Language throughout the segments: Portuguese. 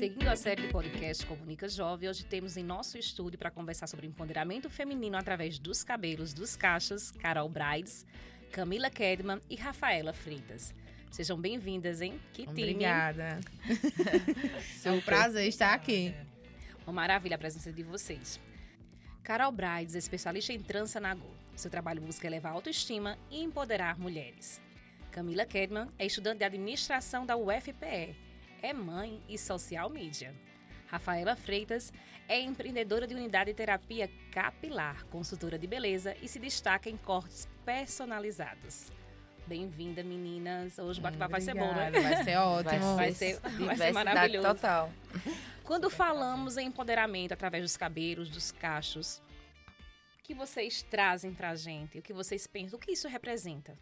Seguindo a série de podcast Comunica Jovem, hoje temos em nosso estúdio para conversar sobre empoderamento feminino através dos cabelos dos cachos, Carol Brides, Camila Kedman e Rafaela Freitas. Sejam bem-vindas, hein? Que time! Obrigada. é um prazer estar aqui. Uma maravilha a presença de vocês. Carol Brides é especialista em trança na Go. Seu trabalho busca elevar a autoestima e empoderar mulheres. Camila Kedman é estudante de administração da UFPE é mãe e social media. Rafaela Freitas é empreendedora de unidade de terapia capilar, consultora de beleza e se destaca em cortes personalizados. Bem-vinda, meninas. Hoje o bate-papo vai ser bom, né? Vai ser ótimo. Vai ser, vai ser maravilhoso. Total. Quando falamos em empoderamento através dos cabelos, dos cachos, o que vocês trazem pra gente? O que vocês pensam? O que isso representa?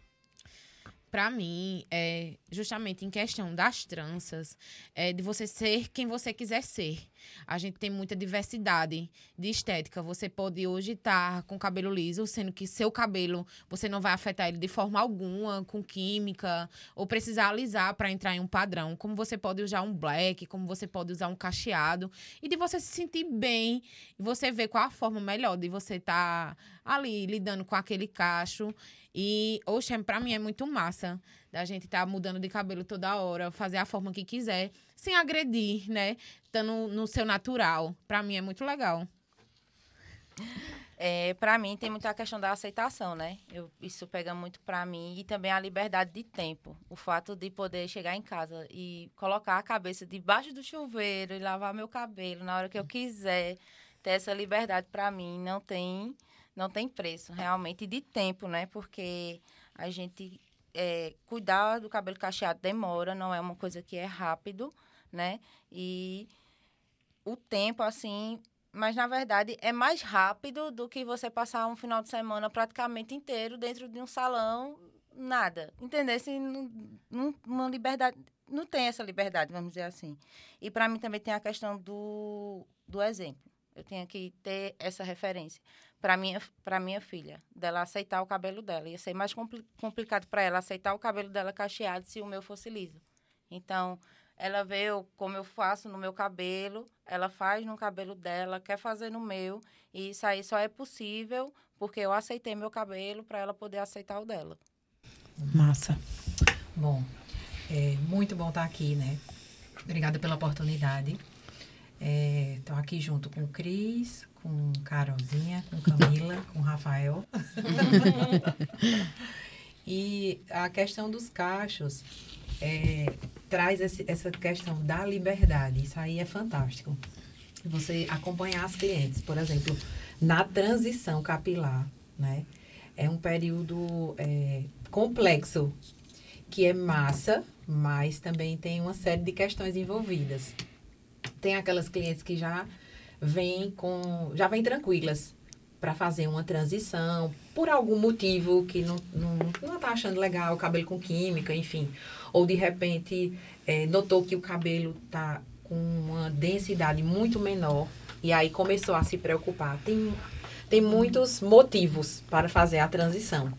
Para mim, é justamente em questão das tranças, é de você ser quem você quiser ser. A gente tem muita diversidade de estética. Você pode hoje estar com cabelo liso, sendo que seu cabelo você não vai afetar ele de forma alguma, com química, ou precisar alisar para entrar em um padrão. Como você pode usar um black, como você pode usar um cacheado. E de você se sentir bem, e você ver qual a forma melhor de você estar tá ali lidando com aquele cacho e, oxe, pra mim é muito massa da gente estar tá mudando de cabelo toda hora, fazer a forma que quiser, sem agredir, né? Estando no seu natural. Pra mim é muito legal. É, para mim tem muita questão da aceitação, né? Eu, isso pega muito para mim e também a liberdade de tempo, o fato de poder chegar em casa e colocar a cabeça debaixo do chuveiro e lavar meu cabelo na hora que eu quiser, ter essa liberdade para mim não tem não tem preço, realmente, de tempo, né? Porque a gente é, cuidar do cabelo cacheado demora, não é uma coisa que é rápido, né? E o tempo, assim, mas na verdade é mais rápido do que você passar um final de semana praticamente inteiro dentro de um salão, nada. Entender? Assim, uma liberdade. Não tem essa liberdade, vamos dizer assim. E para mim também tem a questão do, do exemplo. Eu tenho que ter essa referência para minha para minha filha, dela aceitar o cabelo dela. Ia ser mais compli complicado para ela aceitar o cabelo dela cacheado se o meu fosse liso. Então, ela vê como eu faço no meu cabelo, ela faz no cabelo dela, quer fazer no meu, e isso aí só é possível porque eu aceitei meu cabelo para ela poder aceitar o dela. Massa. Bom, é muito bom estar aqui, né? Obrigada pela oportunidade. Estou é, aqui junto com o Cris, com Carolzinha, com Camila, com Rafael. e a questão dos cachos é, traz esse, essa questão da liberdade. Isso aí é fantástico. Você acompanhar as clientes, por exemplo, na transição capilar, né? É um período é, complexo, que é massa, mas também tem uma série de questões envolvidas. Tem aquelas clientes que já vêm com já vêm tranquilas para fazer uma transição por algum motivo que não não não tá achando legal o cabelo com química enfim. Ou de repente é, notou que o cabelo tá com uma densidade muito menor e aí começou a se preocupar. Tem tem muitos motivos para fazer a transição.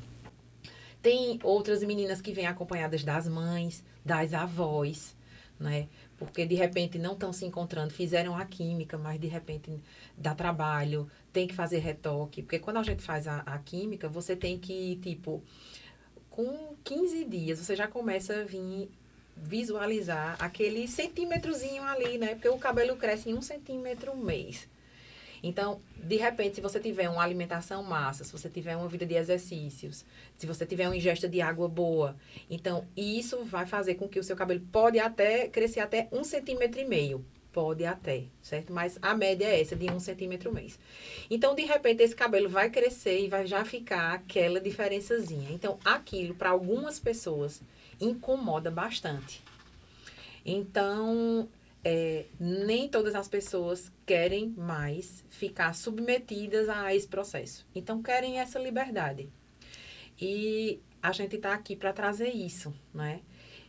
Tem outras meninas que vêm acompanhadas das mães das avós né porque de repente não estão se encontrando, fizeram a química, mas de repente dá trabalho, tem que fazer retoque. Porque quando a gente faz a, a química, você tem que, tipo, com 15 dias, você já começa a vir visualizar aquele centímetrozinho ali, né? Porque o cabelo cresce em um centímetro mês. Então, de repente, se você tiver uma alimentação massa, se você tiver uma vida de exercícios, se você tiver uma ingesta de água boa, então isso vai fazer com que o seu cabelo pode até crescer até um centímetro e meio. Pode até, certo? Mas a média é essa, de um centímetro mês. Então, de repente, esse cabelo vai crescer e vai já ficar aquela diferençazinha. Então, aquilo, para algumas pessoas, incomoda bastante. Então, é, nem todas as pessoas querem mais ficar submetidas a esse processo. Então, querem essa liberdade. E a gente está aqui para trazer isso, né?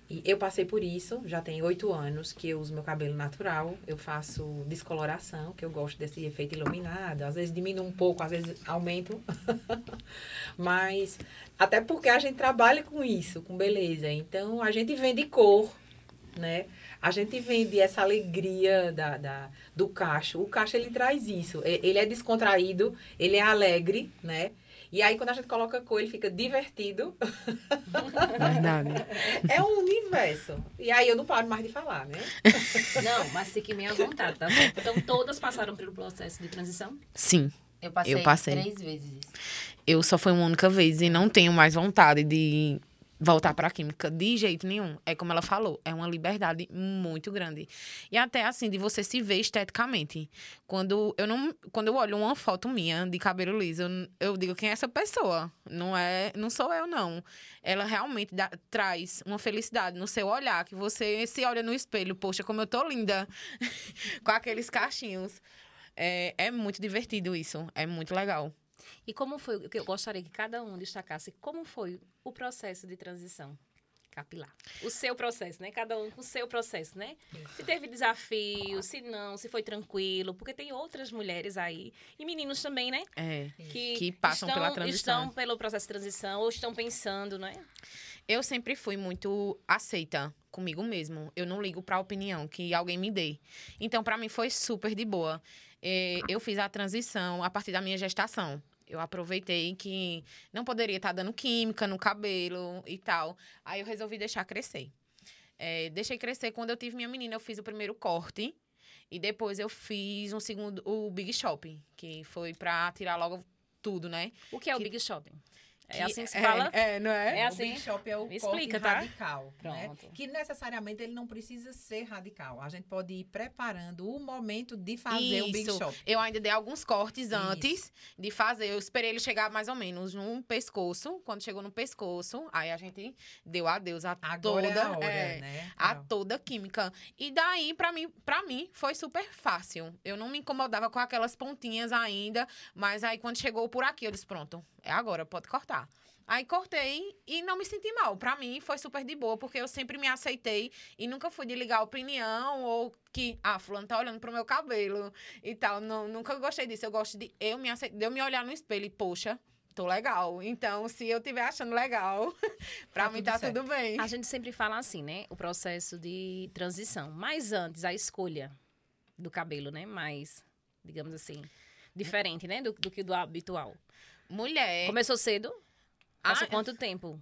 E eu passei por isso, já tem oito anos que eu uso meu cabelo natural. Eu faço descoloração, que eu gosto desse efeito iluminado. Às vezes diminuo um pouco, às vezes aumento. Mas, até porque a gente trabalha com isso, com beleza. Então, a gente vende cor né? A gente vende essa alegria da, da, do cacho. O cacho, ele traz isso. Ele é descontraído, ele é alegre, né? E aí, quando a gente coloca cor, ele fica divertido. Verdade. É um universo. E aí, eu não paro mais de falar, né? Não, mas fique meio à vontade, tá? Então, todas passaram pelo processo de transição? Sim, Eu passei, Eu passei. três vezes. eu só fui uma única vez e não tenho mais vontade de voltar para a química de jeito nenhum. É como ela falou, é uma liberdade muito grande. E até assim de você se ver esteticamente. Quando eu não, quando eu olho uma foto minha de cabelo liso, eu, eu digo quem é essa pessoa? Não é, não sou eu não. Ela realmente dá- traz uma felicidade no seu olhar, que você se olha no espelho, poxa, como eu tô linda com aqueles cachinhos. É, é muito divertido isso, é muito legal. E como foi, eu gostaria que cada um destacasse, como foi o processo de transição capilar? O seu processo, né? Cada um com o seu processo, né? Se teve desafio, se não, se foi tranquilo, porque tem outras mulheres aí, e meninos também, né? É. Que, Que passam estão, pela transição. Estão pelo processo de transição ou estão pensando, né? Eu sempre fui muito aceita comigo mesmo. Eu não ligo pra opinião que alguém me dê. Então, pra mim, foi super de boa. Eh, Eu fiz a transição a partir da minha gestação. Eu aproveitei que não poderia estar dando química no cabelo e tal. Aí eu resolvi deixar crescer. Eh, deixei crescer quando eu tive minha menina. Eu fiz o primeiro corte. E depois eu fiz um segundo, o Big Shop, que foi pra tirar logo tudo, né? O que é o Que- Big Shopping? É assim que se fala? É, não é? É o assim? Big Shop é o explica, tá? radical. né? Pronto. Que necessariamente ele não precisa ser radical. A gente pode ir preparando o momento de fazer o Big Isso. Shop. Eu ainda dei alguns cortes Isso. antes de fazer. Eu esperei ele chegar mais ou menos no pescoço. Quando chegou no pescoço, aí a gente deu adeus a Agora toda, é a hora, é, né? a toda a química. E daí, pra mim, pra mim, foi super fácil. Eu não me incomodava com aquelas pontinhas ainda, mas aí quando chegou por aqui, eu disse, pronto, é agora, pode cortar. Aí cortei e não me senti mal. Pra mim foi super de boa, porque eu sempre me aceitei e nunca fui de ligar opinião ou que, ah, fulano tá olhando pro meu cabelo e tal. Não, nunca gostei disso. Eu gosto de eu me aceitar, de eu me olhar no espelho e, poxa, tô legal. Então, se eu estiver achando legal, pra Tá mim tá certo. tudo bem. A gente sempre fala assim, né? O processo de transição. Mas antes, a escolha do cabelo, né? Mais, digamos assim, diferente, né? Do, do que do habitual. Mulher. Começou cedo? Passou Ah, quanto tempo?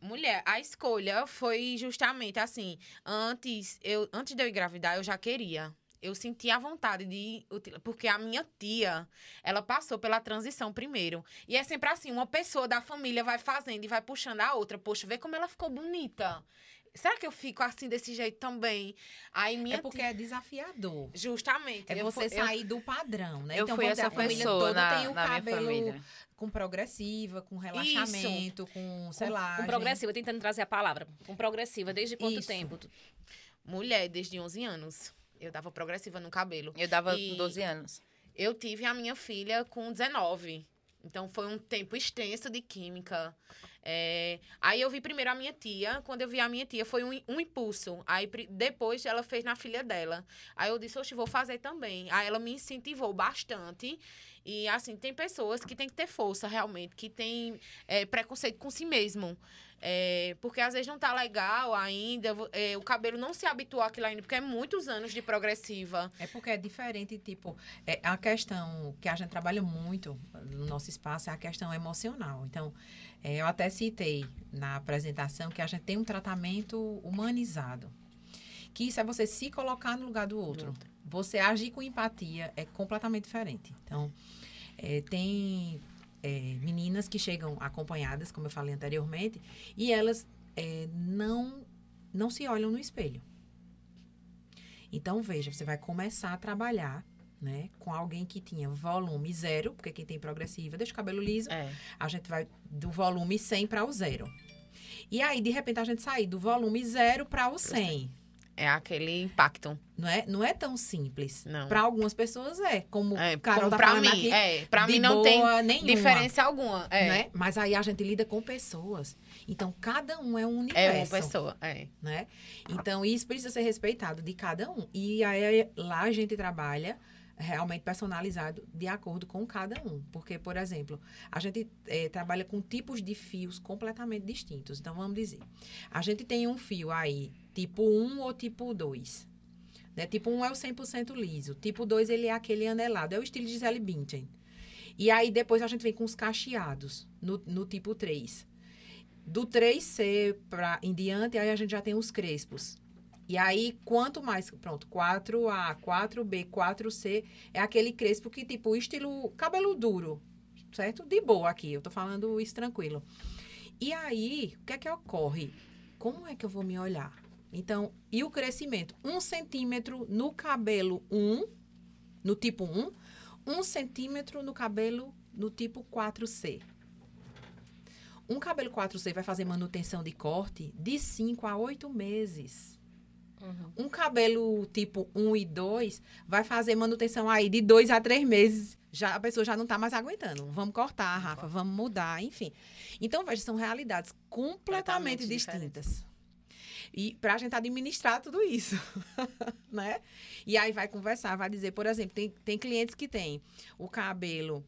Mulher, a escolha foi justamente assim. Antes, eu, antes de eu engravidar, eu já queria. Eu sentia a vontade de. Porque a minha tia, ela passou pela transição primeiro. E é sempre assim: uma pessoa da família vai fazendo e vai puxando a outra. Poxa, vê como ela ficou bonita. Será que eu fico assim desse jeito também? Aí minha É porque tia- é desafiador. Justamente. É você fui- eu- sair do padrão, né? Eu então, fui essa a família pessoa toda na, tem o cabelo família. com progressiva, com relaxamento, com, sei lá. Com progressiva, tentando trazer a palavra. Com progressiva, desde quanto Isso. tempo? Mulher, desde 11 anos. Eu dava progressiva no cabelo. Eu dava E- 12 anos. Eu tive a minha filha com 19. Então foi um tempo extenso de química. É, Aí eu vi primeiro a minha tia. Quando eu vi a minha tia, foi um, um impulso. Aí depois ela fez na filha dela. Aí eu disse, oxe, vou fazer também. Aí ela me incentivou bastante. E assim, tem pessoas que têm que ter força realmente, que tem é, preconceito com si mesmo. É, porque às vezes não tá legal ainda, é, o cabelo não se habituou àquilo ainda, porque é muitos anos de progressiva. É porque é diferente, tipo, é a questão que a gente trabalha muito no nosso espaço é a questão emocional. Então, é, eu até citei na apresentação que a gente tem um tratamento humanizado. Que isso é você se colocar no lugar do outro. Você agir com empatia é completamente diferente. Então, é, tem é, meninas que chegam acompanhadas, como eu falei anteriormente, e elas é, não, não se olham no espelho. Então, veja, você vai começar a trabalhar né, com alguém que tinha volume zero, porque quem tem progressiva deixa o cabelo liso, É. a gente vai do volume 100 para o zero. E aí, de repente, a gente sair do volume zero para o 100. É aquele impacto. Não é, não é tão simples. Não. Para algumas pessoas é, como É, Carol como tá pra falando mim, aqui, é, de mim não tem nenhuma, diferença alguma. É, né? Mas aí a gente lida com pessoas. Então, cada um é um é universo uma pessoa. É. né? Então, isso precisa ser respeitado de cada um. E aí, lá a gente trabalha realmente personalizado de acordo com cada um. Porque, por exemplo, a gente eh, trabalha com tipos de fios completamente distintos. Então, vamos dizer, a gente tem um fio aí Tipo 1 ou tipo 2. Né? Tipo 1 é o 100% liso. Tipo 2, ele é aquele anelado. É o estilo Gisele Bündchen. E aí, depois, a gente vem com os cacheados no, no tipo 3. Do 3C pra, em diante, aí a gente já tem os crespos. E aí, quanto mais, pronto, 4A, 4B, 4C, é aquele crespo que, tipo, estilo cabelo duro, certo? De boa aqui, eu tô falando isso tranquilo. E aí, o que é que ocorre? Como é que eu vou me olhar? Então, e o crescimento? Um centímetro no cabelo 1, no tipo 1, um centímetro no cabelo no tipo 4C. Um cabelo 4C vai fazer manutenção de corte de 5 a 8 meses. Uhum. Um cabelo tipo 1 e 2 vai fazer manutenção aí de 2 a 3 meses. Já, a pessoa já não está mais aguentando. Vamos cortar, Rafa, vamos mudar, enfim. Então, veja, são realidades completamente distintas. E para a gente administrar tudo isso, né? E aí vai conversar, vai dizer, por exemplo, tem, tem clientes que têm o cabelo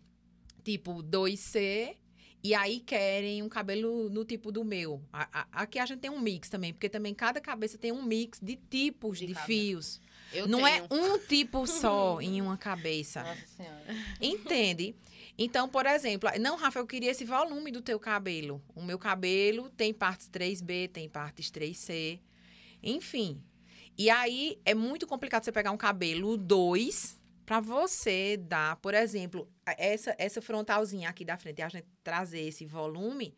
tipo 2C e aí querem um cabelo no tipo do meu. A, a, aqui a gente tem um mix também, porque também cada cabeça tem um mix de tipos de, de fios. Eu Não é tenho. é um tipo só em uma cabeça. Nossa Senhora. Entende? Então, por exemplo, não, Rafa, eu queria esse volume do teu cabelo. O meu cabelo tem partes 3B, tem partes 3C. Enfim. E aí é muito complicado você pegar um cabelo 2 para você dar, por exemplo, essa, essa frontalzinha aqui da frente, a gente trazer esse volume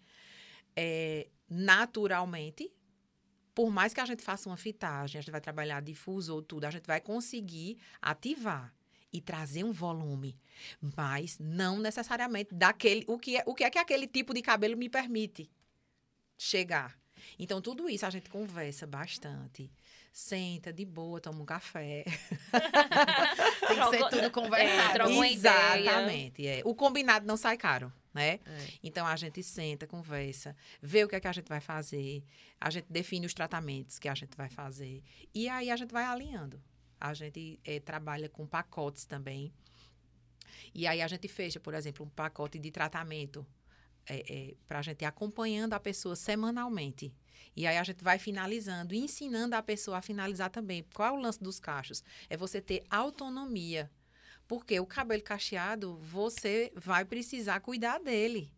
é, naturalmente, por mais que a gente faça uma fitagem, a gente vai trabalhar difusor, tudo, a gente vai conseguir ativar e trazer um volume, mas não necessariamente daquele o que é, o que é que aquele tipo de cabelo me permite chegar. Então tudo isso a gente conversa bastante senta de boa, toma um café. Tem que ser tudo conversado. É, Exatamente. É. O combinado não sai caro. Né? É. Então a gente senta, conversa, vê o que é que a gente vai fazer, a gente define os tratamentos que a gente vai fazer e aí a gente vai alinhando. A gente é, trabalha com pacotes também. E aí a gente fecha, por exemplo, um pacote de tratamento é, é, para a gente ir acompanhando a pessoa semanalmente. E aí a gente vai finalizando, ensinando a pessoa a finalizar também. Qual é o lance dos cachos? É você ter autonomia. Porque o cabelo cacheado, você vai precisar cuidar dele.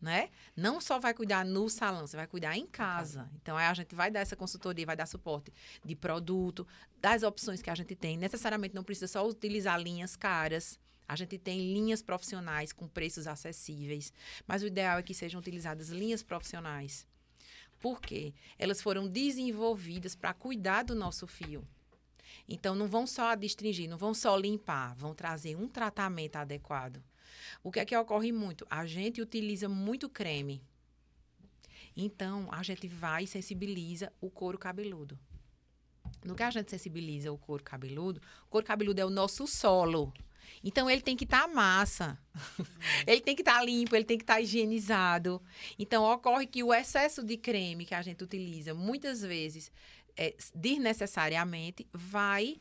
Né? Não só vai cuidar no salão, você vai cuidar em casa. Então, aí a gente vai dar essa consultoria, vai dar suporte de produto, das opções que a gente tem. Necessariamente não precisa só utilizar linhas caras. A gente tem linhas profissionais com preços acessíveis, mas o ideal é que sejam utilizadas linhas profissionais por quê? Elas foram desenvolvidas para cuidar do nosso fio. Então, não vão só adstringir, não vão só limpar, vão trazer um tratamento adequado. O que é que ocorre muito? A gente utiliza muito creme. Então, a gente vai e sensibiliza o couro cabeludo. No que a gente sensibiliza o couro cabeludo, o couro cabeludo é o nosso solo. Então ele tem que estar tá massa. ele tem que estar tá limpo, ele tem que estar tá higienizado. Então ocorre que o excesso de creme que a gente utiliza muitas vezes é, desnecessariamente vai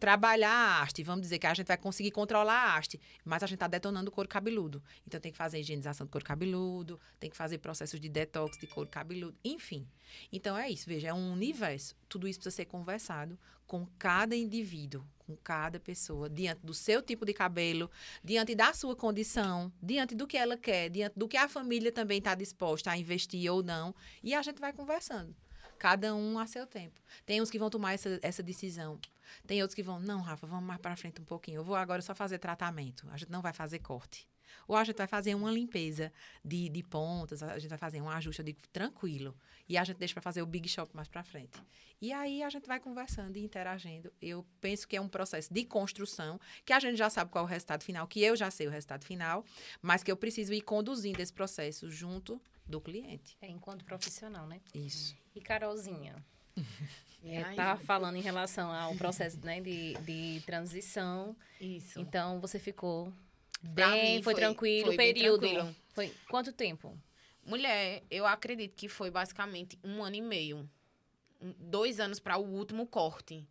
trabalhar a haste. Vamos dizer que a gente vai conseguir controlar a haste, mas a gente está detonando o couro cabeludo. Então tem que fazer higienização do couro cabeludo, tem que fazer processos de detox de couro cabeludo, enfim. Então é isso, veja, é um universo. Tudo isso precisa ser conversado com cada indivíduo, com cada pessoa, diante do seu tipo de cabelo, diante da sua condição, diante do que ela quer, diante do que a família também está disposta a investir ou não, e a gente vai conversando. Cada um a seu tempo. Tem uns que vão tomar essa, essa decisão. Tem outros que vão, não, Rafa, vamos mais para frente um pouquinho. Eu vou agora só fazer tratamento. A gente não vai fazer corte. Ou a gente vai fazer uma limpeza de, de pontas, a gente vai fazer um ajuste, eu digo, tranquilo. E a gente deixa para fazer o big shop mais para frente. E aí a gente vai conversando e interagindo. Eu penso que é um processo de construção, que a gente já sabe qual é o resultado final, que eu já sei o resultado final, mas que eu preciso ir conduzindo esse processo junto do cliente. É enquanto profissional, né? Isso. E Carolzinha, é, tá falando em relação ao processo né, de, de transição. Isso. Então, você ficou bem, foi, foi, tranquilo foi período. Tranquilo. Foi quanto tempo? Mulher, eu acredito que foi basicamente um ano e meio. Dois anos para o último corte.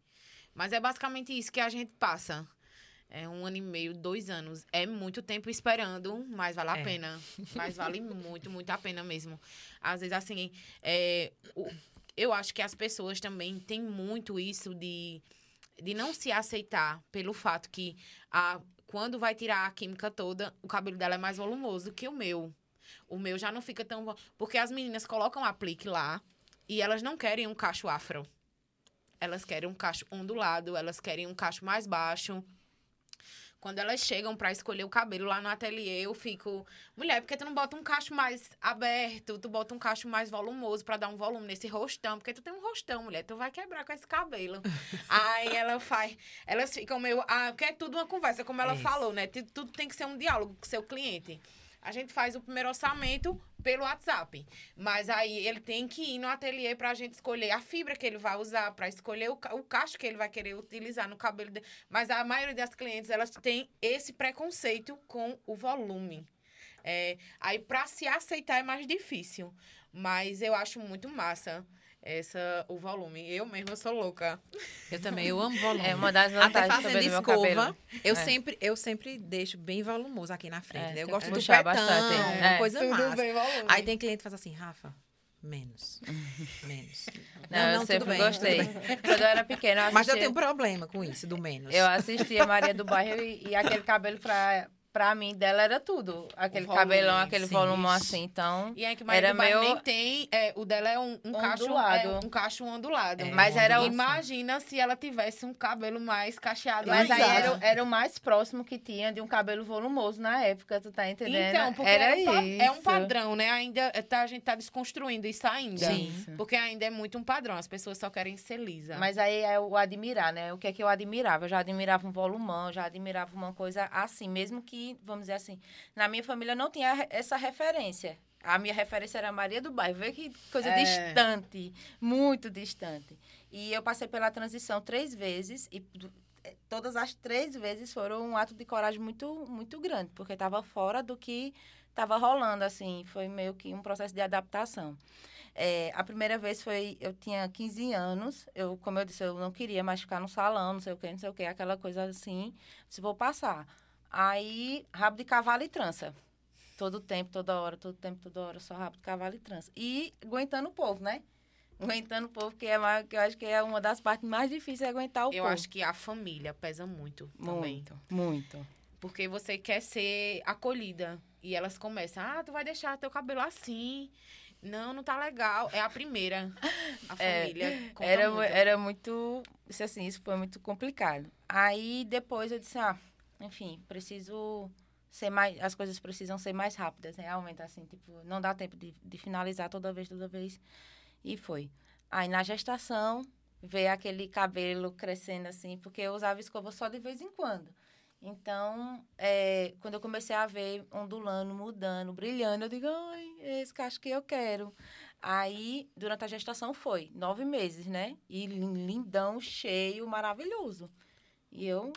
Mas é basicamente isso que a gente passa. É um ano e meio, dois anos. É muito tempo esperando, mas vale a é. pena. Mas vale muito, muito a pena mesmo. Às vezes, assim, é, o, eu acho que as pessoas também têm muito isso de, de não se aceitar pelo fato que a, quando vai tirar a química toda, o cabelo dela é mais volumoso que o meu. O meu já não fica tão. Porque as meninas colocam aplique lá e elas não querem um cacho afro. Elas querem um cacho ondulado, elas querem um cacho mais baixo. Quando elas chegam pra escolher o cabelo lá no ateliê, eu fico, mulher, por que tu não bota um cacho mais aberto? Tu bota um cacho mais volumoso pra dar um volume nesse rostão, porque tu tem um rostão, mulher, tu vai quebrar com esse cabelo. Aí ela faz, elas ficam meio, ah, porque é tudo uma conversa, como ela Isso. falou, né? Tu- Tudo tem que ser um diálogo com o seu cliente. A gente faz o primeiro orçamento pelo WhatsApp. Mas aí ele tem que ir no ateliê pra gente escolher a fibra que ele vai usar, pra escolher o, o cacho que ele vai querer utilizar no cabelo dele. Mas a maioria das clientes, elas têm esse preconceito com o volume. É, aí pra se aceitar é mais difícil. Mas eu acho muito massa essa, o volume. Eu mesma sou louca. Eu também, eu amo volume. É uma das Até vantagens fazendo também do meu escova, cabelo. eu, É. sempre, eu sempre deixo bem volumoso aqui na frente. É, né? Eu gosto do puxar petão, bastante, uma é. coisa massa. bem volume. Aí tem cliente que faz assim, Rafa, menos, menos. Não, eu tudo sempre bem, gostei. tudo. Quando eu era pequena, eu Mas eu assistia, tenho problema com isso, do menos. eu assistia Maria do Bairro e, e aquele cabelo pra, pra mim dela era tudo. Aquele volume, cabelão, aquele sim. volumão assim. Então, E é que mais Era meu- nem tem. é, o dela é um, um cacho Ondulado. é, um cacho ondulado. É, Mas era o- Imagina se ela tivesse um cabelo mais cacheado. mas aí era, o- era o mais próximo que tinha de um cabelo volumoso na época, tu tá entendendo? Então, porque era era um é um padrão, né? Ainda tá, a gente tá desconstruindo isso ainda. Sim. Porque ainda é muito um padrão. As pessoas só querem ser lisa. Mas aí é o admirar, né? O que é que eu admirava? Eu já admirava um volumão, já admirava uma coisa assim, mesmo que, vamos dizer assim, na minha família não tinha essa referência. A minha referência era Maria do Bairro. Vê que coisa É. distante, muito distante. E eu passei pela transição três vezes e eh, todas as três vezes foram um ato de coragem muito, muito grande, porque estava fora do que estava rolando, assim. Foi meio que um processo de adaptação. É, a primeira vez foi, eu tinha 15 anos, eu, como eu disse, eu não queria mais ficar no salão, não sei o que, não sei o que, aquela coisa assim, se vou passar. Aí, rabo de cavalo e trança. Todo tempo, toda hora, todo tempo, toda hora, só rabo de cavalo e trança. E aguentando o povo, né? Aguentando o povo, que, é mais, que eu acho que é uma das partes mais difíceis é aguentar o Eu povo. acho que a família pesa muito, também. muito, muito. Porque você quer ser acolhida. E elas começam, ah, tu vai deixar teu cabelo assim. Não, não tá legal. É a primeira. A É, família conta Era, muito. era muito. Isso assim, isso foi muito complicado. Aí depois eu disse, ah, enfim, preciso ser mais. As coisas precisam ser mais rápidas, realmente, assim, tipo, não dá tempo de, de finalizar toda vez, toda vez. E foi. Aí na gestação, ver aquele cabelo crescendo assim, porque eu usava escova só de vez em quando. Então, é, quando eu comecei a ver ondulando, mudando, brilhando, eu digo, ai, é esse cacho que eu quero. Aí, durante a gestação foi nove meses, né? E lin- lindão, cheio, maravilhoso. E eu,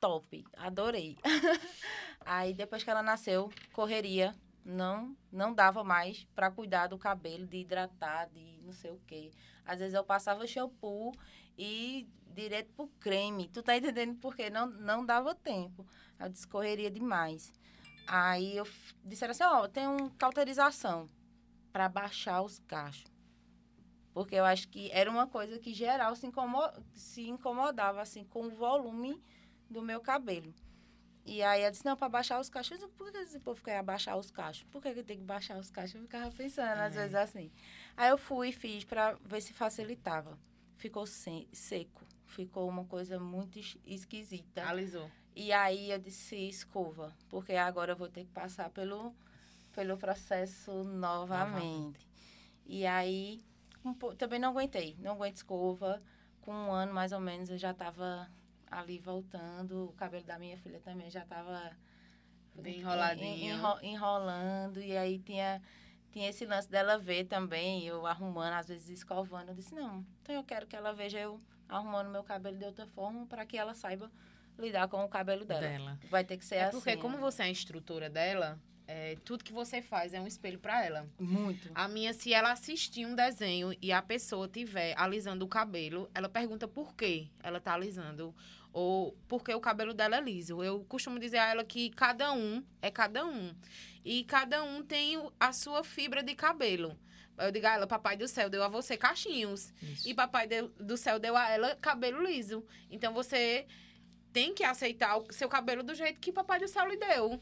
top, adorei. Aí, depois que ela nasceu, correria. Não, não dava mais para cuidar do cabelo, de hidratar, de não sei o quê. Às vezes eu passava shampoo e direto pro creme. Tu tá entendendo? Porque não, não dava tempo. Eu descorreria demais. Aí eu disseram assim, ó, tem um cauterização para baixar os cachos. Porque eu acho que era uma coisa que geral se, incomo- se incomodava assim com o volume do meu cabelo. E aí ela disse, não, para baixar os cachos. Eu disse, Por que esse povo quer abaixar os cachos? Por que, que tem que baixar os cachos? Eu ficava pensando, às É. vezes, assim. Aí eu fui e fiz para ver se facilitava. Ficou sem, seco. Ficou uma coisa muito es- esquisita. Alisou. E aí eu disse escova, porque agora eu vou ter que passar pelo, pelo processo novamente. E aí um também não aguentei, não aguento escova. Com um ano mais ou menos eu já estava ali voltando, o cabelo da minha filha também já estava Bem enroladinho. enrolando. E aí tinha, tinha esse lance dela ver também, eu arrumando, às vezes escovando. Eu disse, não, então eu quero que ela veja eu arrumando meu cabelo de outra forma para que ela saiba lidar com o cabelo dela. Dela. Vai ter que ser É assim. porque, como você é a instrutora dela, é, tudo que você faz é um espelho pra ela. Muito. A minha, se ela assistir um desenho e a pessoa tiver alisando o cabelo, ela pergunta por que ela tá alisando. Ou porque o cabelo dela é liso. Eu costumo dizer a ela que cada um é cada um. E cada um tem a sua fibra de cabelo. Eu digo a ela, papai do céu deu a você cachinhos. Isso. E papai deu- do céu deu a ela cabelo liso. Então você tem que aceitar o seu cabelo do jeito que papai do céu lhe deu.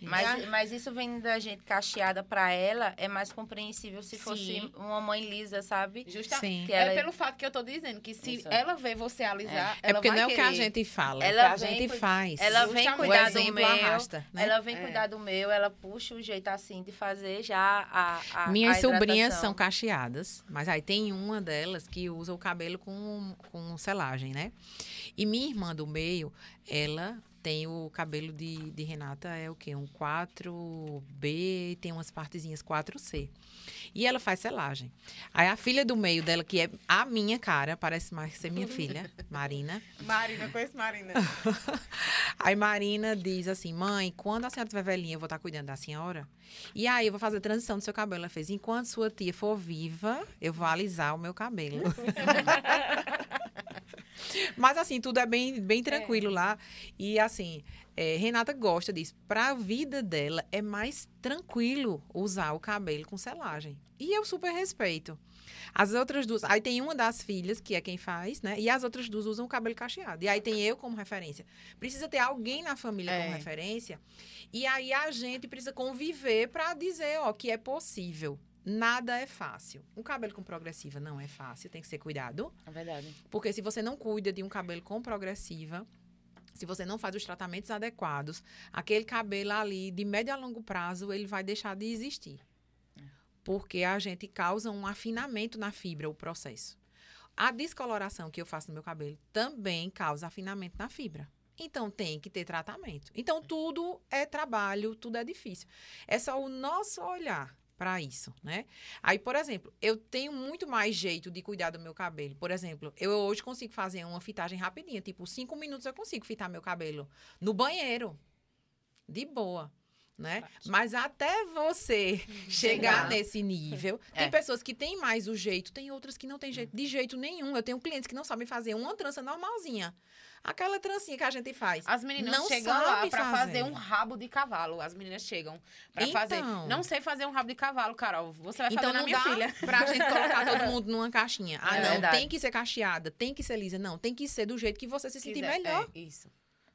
Mas, mas isso vem da gente cacheada pra ela, é mais compreensível se fosse Sim. uma mãe lisa, sabe? Justa... Sim. Que É ela- pelo fato que eu tô dizendo, que se Isso. ela vê você alisar, É ela porque vai não é o que a gente fala, Ela é o que a vem gente cu- faz. Ela vem Justamente. cuidar o do meu, arrasta, né? ela vem É. cuidar do meu, ela puxa o jeito assim de fazer já a, a Minhas a sobrinhas são cacheadas, mas aí tem uma delas que usa o cabelo com, com selagem, né? E minha irmã do meio, ela tem o cabelo de, de Renata, é o quê? Um 4B e tem umas partezinhas 4C. E ela faz selagem. Aí a filha do meio dela, que é a minha cara, parece mais ser minha filha, Marina. Marina, conheço Marina. Aí Marina diz assim: mãe, quando a senhora estiver velhinha, eu vou estar cuidando da senhora. E aí eu vou fazer a transição do seu cabelo. Ela fez: enquanto sua tia for viva, eu vou alisar o meu cabelo. Mas assim, tudo é bem, bem tranquilo lá. E assim, é, Renata gosta disso. Para a vida dela, é mais tranquilo usar o cabelo com selagem. E eu super respeito. As outras duas. Aí tem uma das filhas, que é quem faz, né? E as outras duas usam o cabelo cacheado. E aí tem eu como referência. Precisa ter alguém na família É. como referência. E aí a gente precisa conviver para dizer, ó, que é possível. Nada é fácil. Um cabelo com progressiva não é fácil, tem que ser cuidado. É verdade. Porque se você não cuida de um cabelo com progressiva, se você não faz os tratamentos adequados, aquele cabelo ali, de médio a longo prazo, ele vai deixar de existir. Porque a gente causa um afinamento na fibra, o processo. A descoloração que eu faço no meu cabelo também causa afinamento na fibra. Então tem que ter tratamento. Então tudo é trabalho, tudo é difícil. É só o nosso olhar para isso, né? Aí, por exemplo, eu tenho muito mais jeito de cuidar do meu cabelo. Por exemplo, eu hoje consigo fazer uma fitagem rapidinha, tipo, cinco minutos eu consigo fitar meu cabelo no banheiro, de boa. Né? Mas até você chegar Chegar. nesse nível, É. tem pessoas que têm mais o jeito, tem outras que não têm jeito de jeito nenhum. Eu tenho clientes que não sabem fazer uma trança normalzinha. Aquela trancinha que a gente faz. As meninas Não chegam lá pra fazer. fazer um rabo de cavalo. As meninas chegam pra Então. fazer. Não sei fazer um rabo de cavalo, Carol. Você vai Então fazer na não minha dá filha. pra gente colocar todo mundo numa caixinha. Ah, É não, verdade. tem que ser cacheada, tem que ser lisa. Não, tem que ser do jeito que você se sentir Quiser. melhor, É, isso.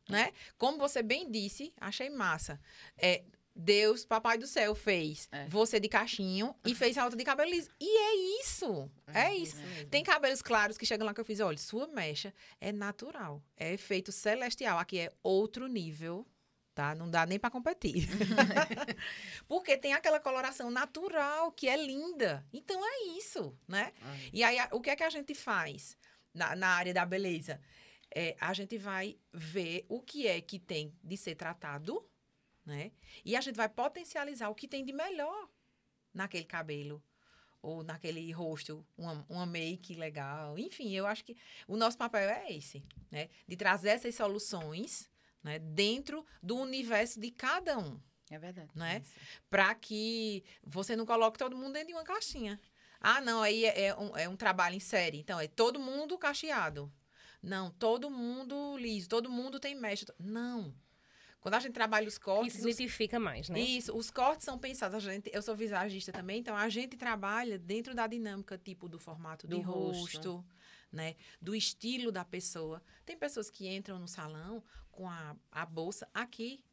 né? Como você bem disse, achei massa. É, Deus, papai do céu, fez É. você de cachinho e fez a outra de cabelo liso. E é isso. É isso. mesmo. Tem cabelos claros que chegam lá que eu fiz, olha, sua mecha é natural, é efeito celestial. Aqui é outro nível, tá? Não dá nem pra competir. Porque tem aquela coloração natural que é linda. Então é isso, né? E aí, o que é que a gente faz na, na área da beleza? É, a gente vai ver o que é que tem de ser tratado, né? E a gente vai potencializar o que tem de melhor naquele cabelo ou naquele rosto, uma, uma make legal. Enfim, eu acho que o nosso papel é esse, né? De trazer essas soluções né? dentro do universo de cada um É verdade. né? Para que você não coloque todo mundo dentro de uma caixinha. Ah, não, aí é, é um, é um trabalho em série. Então, é todo mundo cacheado. Não, todo mundo liso, todo mundo tem mecha. Não. Quando a gente trabalha os Isso cortes, os identifica mais, né? isso, os cortes são pensados. A gente, eu sou visagista também, então a gente trabalha dentro da dinâmica, tipo, do formato Do de rosto. rosto, né? Do estilo da pessoa. Tem pessoas que entram no salão com a, a bolsa aqui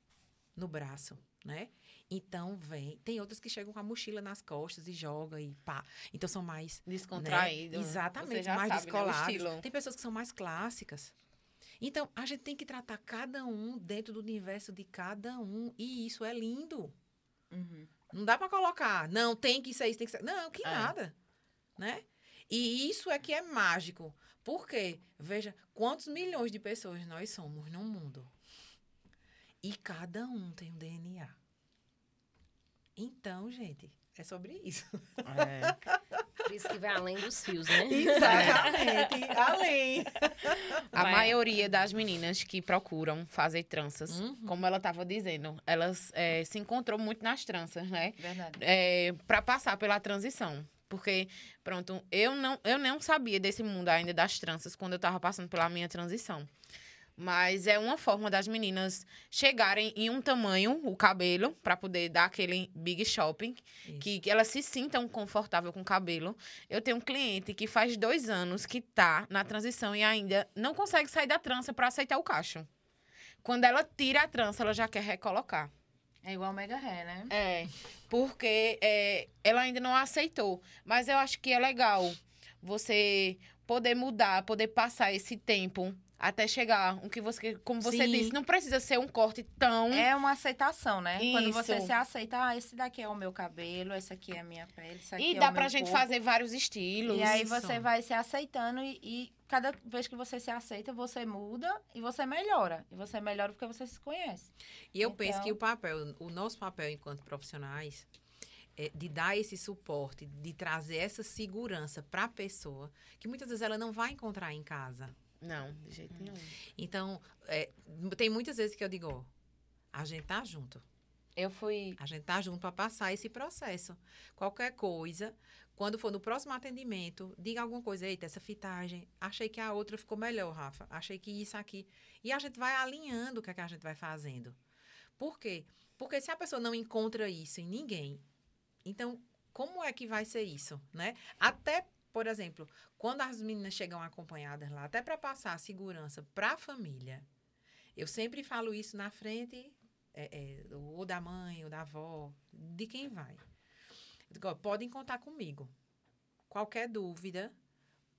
no braço, né? Então vem. Tem outras que chegam com a mochila nas costas e joga e pá. Então são mais Descontraído. né? Você Exatamente, já mais sabe, né, o descolados. estilo. Tem pessoas que são mais clássicas. Então, a gente tem que tratar cada um dentro do universo de cada um. E isso é lindo. Uhum. Não dá para colocar, não, tem que ser isso, tem que ser. Não, que É. nada. Né? E isso é que é mágico. Por quê? Veja quantos milhões de pessoas nós somos no mundo. E cada um tem um DNA. Então, gente, é sobre isso. Por isso que vai além dos fios, né? Exatamente. Além. A Vai. maioria das meninas que procuram fazer tranças, Uhum. como ela estava dizendo, elas eh, se encontrou muito nas tranças, né? Verdade. É, para passar pela transição. Porque, pronto, eu não, eu não sabia desse mundo ainda das tranças quando eu estava passando pela minha transição. Mas é uma forma das meninas chegarem em um tamanho, o cabelo, para poder dar aquele big shopping, que, que elas se sintam confortável com o cabelo. Eu tenho um cliente que faz dois anos que tá na transição e ainda não consegue sair da trança para aceitar o cacho. Quando ela tira a trança, ela já quer recolocar. É igual Mega Hair, né? É, porque é, ela ainda não aceitou. Mas eu acho que é legal você poder mudar, poder passar esse tempo até chegar um que você, como você Sim. disse, não precisa ser um corte tão É uma aceitação, né? Quando você Isso. se aceita, ah, esse daqui é o meu cabelo, esse aqui é a minha pele, esse aqui e é dá o pra meu gente corpo. fazer vários estilos. E aí Isso. você vai se aceitando e, e cada vez que você se aceita, você muda e você melhora. E você melhora porque você se conhece. E eu penso Então- que o papel, o nosso papel enquanto profissionais, é de dar esse suporte, de trazer essa segurança para a pessoa, que muitas vezes ela não vai encontrar em casa. Não, de jeito nenhum. Então, é, tem muitas vezes que eu digo, ó, a gente tá junto. Eu fui. A gente tá junto para passar esse processo. Qualquer coisa, quando for no próximo atendimento, diga alguma coisa. Eita, essa fitagem, achei que a outra ficou melhor, Rafa. Achei que isso aqui. E a gente vai alinhando o que, é que a gente vai fazendo. Por quê? Porque se a pessoa não encontra isso em ninguém, então como é que vai ser isso, né? Até, por exemplo, quando as meninas chegam acompanhadas lá, até para passar a segurança para a família, eu sempre falo isso na frente é, é, ou da mãe, ou da avó, de quem vai. Digo, ó, podem contar comigo. Qualquer dúvida,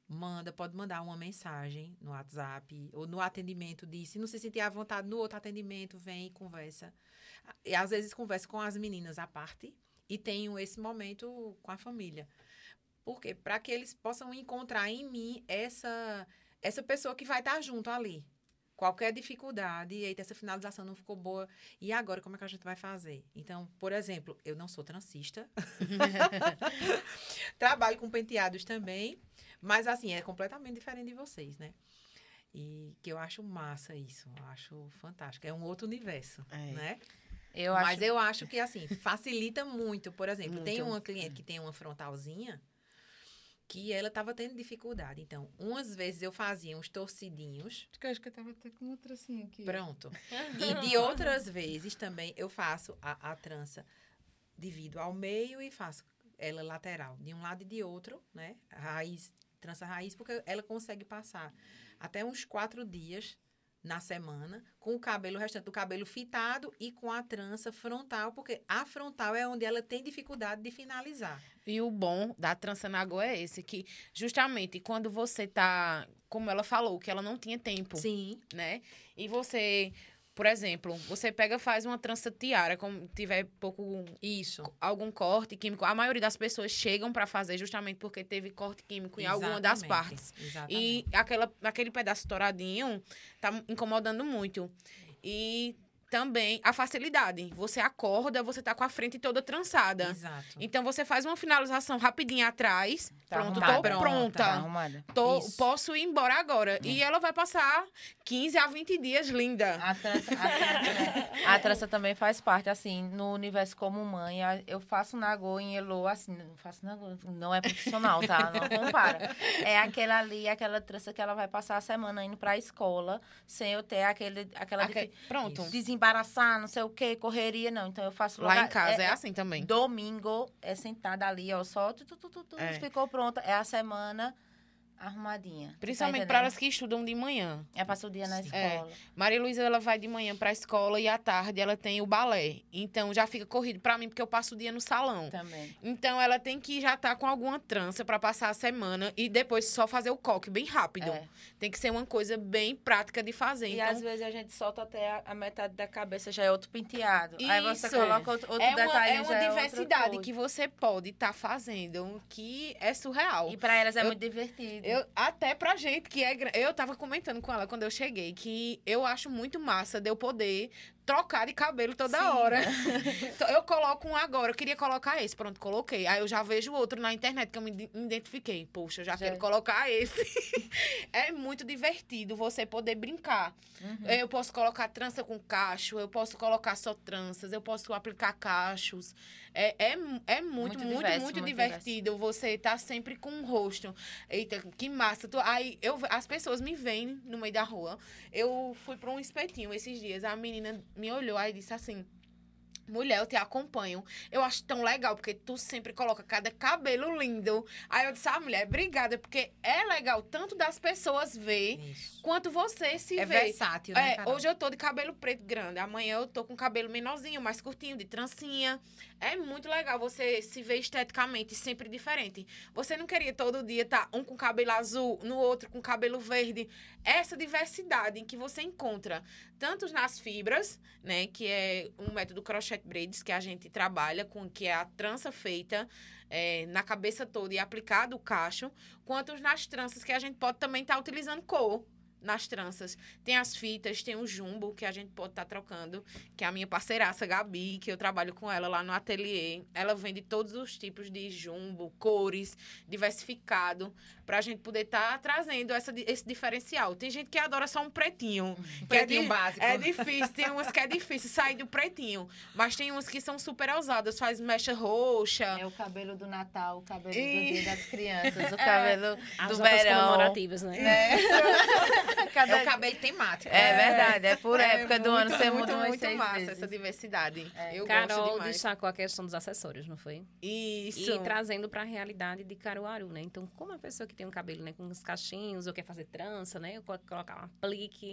manda, pode mandar uma mensagem no WhatsApp ou no atendimento. Se não se sentir à vontade no outro atendimento, vem e conversa. E às vezes conversa com as meninas à parte e tenho esse momento com a família. Por quê? Para que eles possam encontrar em mim essa essa pessoa que vai estar junto ali. Qualquer dificuldade, eita, essa finalização não ficou boa. E agora, como é que a gente vai fazer? Então, por exemplo, eu não sou transista. Trabalho com penteados também. Mas, assim, é completamente diferente de vocês, né? E que eu acho massa isso. Eu acho fantástico. É um outro universo, É. né? Eu Mas acho. eu acho que, assim, facilita muito. Por exemplo, tem Muito. uma cliente que tem uma frontalzinha que ela estava tendo dificuldade. Então, umas vezes eu fazia uns torcidinhos. Acho que eu acho que eu tava até com uma tracinha aqui. Pronto. E de outras vezes também eu faço a, a trança, divido ao meio e faço ela lateral, de um lado e de outro, né? Raiz, trança raiz, porque ela consegue passar até uns quatro dias na semana com o cabelo o restante do cabelo fitado e com a trança frontal, porque a frontal é onde ela tem dificuldade de finalizar. E o bom da trança na água é esse, que justamente quando você tá, como ela falou, que ela não tinha tempo, Sim. né? E você, por exemplo, você pega faz uma trança tiara, como tiver pouco Isso. algum corte químico, a maioria das pessoas chegam para fazer justamente porque teve corte químico em alguma das partes. Exatamente. E aquela, aquele pedaço estouradinho tá incomodando muito. E também a facilidade. Você acorda, você tá com a frente toda trançada. Exato. Então você faz uma finalização rapidinha atrás. Tá pronto, arrumada. tô Pronta. pronta. Tá arrumada. Tô, Isso. posso ir embora agora. E ela vai passar 15 a 20 dias linda. A trança, a, trança, a trança também faz parte, assim, no universo como mãe. Eu faço nagô em Elo, assim, não faço nagô, não é profissional, tá? Não compara. É aquela ali, aquela trança que ela vai passar a semana indo pra escola, sem eu ter aquele, aquela Aque- Pronto. Desembaraçar, não sei o quê, correria, não. Então eu faço Lá logo- em casa é, assim também. Domingo é sentada ali, ó, só tu, tu, tu, tu, tu, É. ficou pronta. É a semana arrumadinha. Tá Principalmente para entendendo? elas que estudam de manhã. É passa o dia na Sim. escola. Maria Luísa, ela vai de manhã para a escola e à tarde ela tem o balé. Então já fica corrido para mim porque eu passo o dia no salão. Também. Então ela tem que já estar com alguma trança para passar a semana e depois só fazer o coque bem rápido. É. Tem que ser uma coisa bem prática de fazer. E então, às vezes a gente solta até a, metade da cabeça, já é outro penteado. Aí você Isso. coloca outro, outro é uma, detalhe, é uma já é diversidade que você pode estar fazendo que é surreal. E pra elas é Eu- muito divertido. Eu, até pra gente que é. Eu tava comentando com ela quando eu cheguei que eu acho muito massa de eu poder trocar de cabelo toda Sim. hora. Então, eu coloco um agora, eu queria colocar esse, pronto, coloquei. Aí eu já vejo outro na internet que eu me ide- identifiquei. Poxa, eu já, Já. quero colocar esse. é muito divertido você poder brincar. Uhum. Eu posso colocar trança com cacho, eu posso colocar só tranças, eu posso aplicar cachos. É, é, é muito, Muito muito, diverso, muito, muito divertido. Você tá sempre com um rosto. Eita, que massa. Tu- aí eu, as pessoas me veem no meio da rua. Eu fui pra um espetinho esses dias. A menina me olhou aí e disse assim. Mulher, eu te acompanho. Eu acho tão legal, porque tu sempre coloca cada cabelo lindo. Aí eu disse, ah, mulher, obrigada, porque é legal tanto das pessoas ver, Isso. quanto você se É vê. versátil, né, É, hoje eu tô de cabelo preto grande, amanhã eu tô com cabelo menorzinho, mais curtinho, de trancinha. É muito legal você se ver esteticamente sempre diferente. Você não queria todo dia estar um com cabelo azul, no outro com cabelo verde. Essa diversidade em que você encontra tanto nas fibras, né, que é um método crochet braids que a gente trabalha com que é a trança feita é, na cabeça toda e aplicado o cacho, quanto nas tranças que a gente pode também estar utilizando cor nas tranças. Tem as fitas, tem o jumbo que a gente pode estar trocando, que é a minha parceiraça Gabi, que eu trabalho com ela lá no ateliê. Ela vende todos os tipos de jumbo, cores, diversificado, pra gente poder estar trazendo essa, esse diferencial. Tem gente que adora só um pretinho. que é Pretinho di- básico. É difícil, tem umas que é difícil sair do pretinho, mas tem umas que são super ousadas, faz mecha roxa. É o cabelo do Natal, o cabelo E- do Dia das Crianças, o cabelo As do datas verão. comemorativas, né? Né? Cada- É o cabelo temático. É verdade, é por época do ano, você muito, muda muito seis massa vezes. essa diversidade. É. Eu gosto Carol destacou a questão dos acessórios, não foi? Isso. E trazendo para a realidade de Caruaru, né? Então, como a pessoa que tem um cabelo né, com uns cachinhos, ou quer fazer trança, né? Ou colocar um aplique,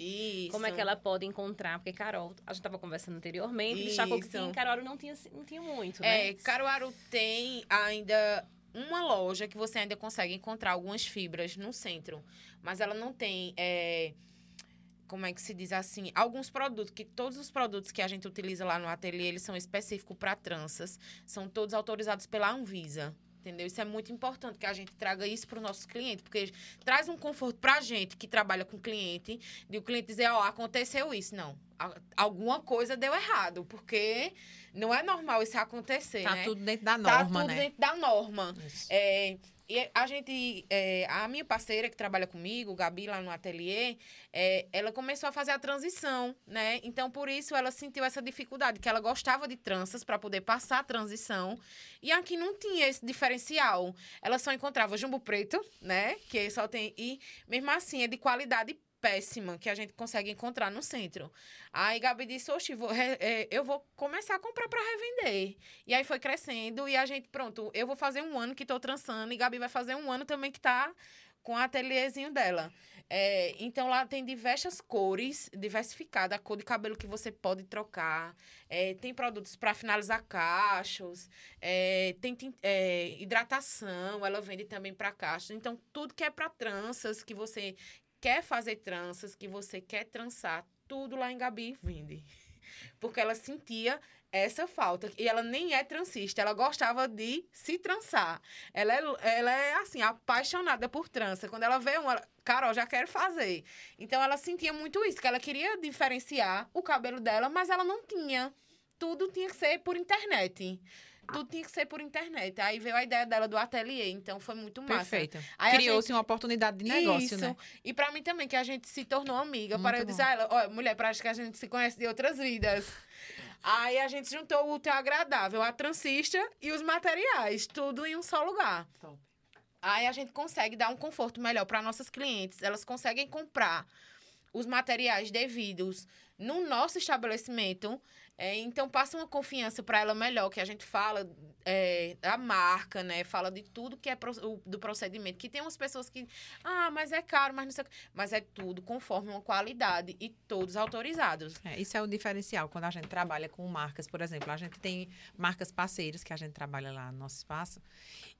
Isso. como é que ela pode encontrar? Porque Carol, a gente estava conversando anteriormente, destacou que Isso. em Caruaru não tinha, não tinha muito, É, né? Caruaru tem ainda uma loja que você ainda consegue encontrar algumas fibras no centro, mas ela não tem, é, como é que se diz assim, alguns produtos, que todos os produtos que a gente utiliza lá no ateliê, eles são específicos para tranças, são todos autorizados pela Anvisa. Entendeu? Isso é muito importante que a gente traga isso para os nossos clientes, porque traz um conforto para a gente que trabalha com cliente, de o cliente dizer, ó, aconteceu isso. Não, alguma coisa deu errado, porque não é normal isso acontecer, Tá né? tudo dentro da tá norma, tudo né? dentro da norma. Isso. É, e a gente, é, a minha parceira que trabalha comigo, Gabi, lá no ateliê, é, ela começou a fazer a transição, né? Então, por isso, ela sentiu essa dificuldade, que ela gostava de tranças para poder passar a transição. E aqui não tinha esse diferencial. Ela só encontrava jumbo preto, né? Que só tem. E mesmo assim, é de qualidade péssima que a gente consegue encontrar no centro. Aí Gabi disse, oxe, vou é, eu vou começar a comprar para revender. E aí foi crescendo e a gente, pronto, eu vou fazer um ano que tô trançando e Gabi vai fazer um ano também que tá com o ateliêzinho dela. É, então lá tem diversas cores, diversificada, a cor de cabelo que você pode trocar. É, tem produtos para finalizar cachos, é, tem é, hidratação, ela vende também para cachos. Então tudo que é para tranças, que você quer fazer tranças, que você quer trançar, tudo lá em Gabi vende. Porque ela sentia essa falta. E ela nem é transista, ela gostava de se trançar. Ela é, ela é assim, apaixonada por trança. Quando ela vê uma, Carol, já quero fazer. Então ela sentia muito isso, que ela queria diferenciar o cabelo dela, mas ela não tinha. Tudo tinha que ser por internet. Tudo tinha que ser por internet. Aí veio a ideia dela do ateliê, então foi muito massa. Perfeito. Criou-se uma oportunidade de negócio, Isso. né? E pra mim também, que a gente se tornou amiga. Muito para eu bom. dizer a ela, olha, mulher, parece que a gente se conhece de outras vidas. Aí a gente juntou o útil ao agradável, a transista e os materiais, tudo em um só lugar. Top. Aí a gente consegue dar um conforto melhor para nossas clientes. Elas conseguem comprar os materiais devidos no nosso estabelecimento. É, então passa uma confiança para ela melhor, que a gente fala é, da marca, né? Fala de tudo que é pro- o- do procedimento. Que tem umas pessoas que, ah, mas é caro, mas não sei o quê. Mas é tudo conforme uma qualidade e todos autorizados. É, isso é o diferencial quando a gente trabalha com marcas, por exemplo. A gente tem marcas parceiras que a gente trabalha lá no nosso espaço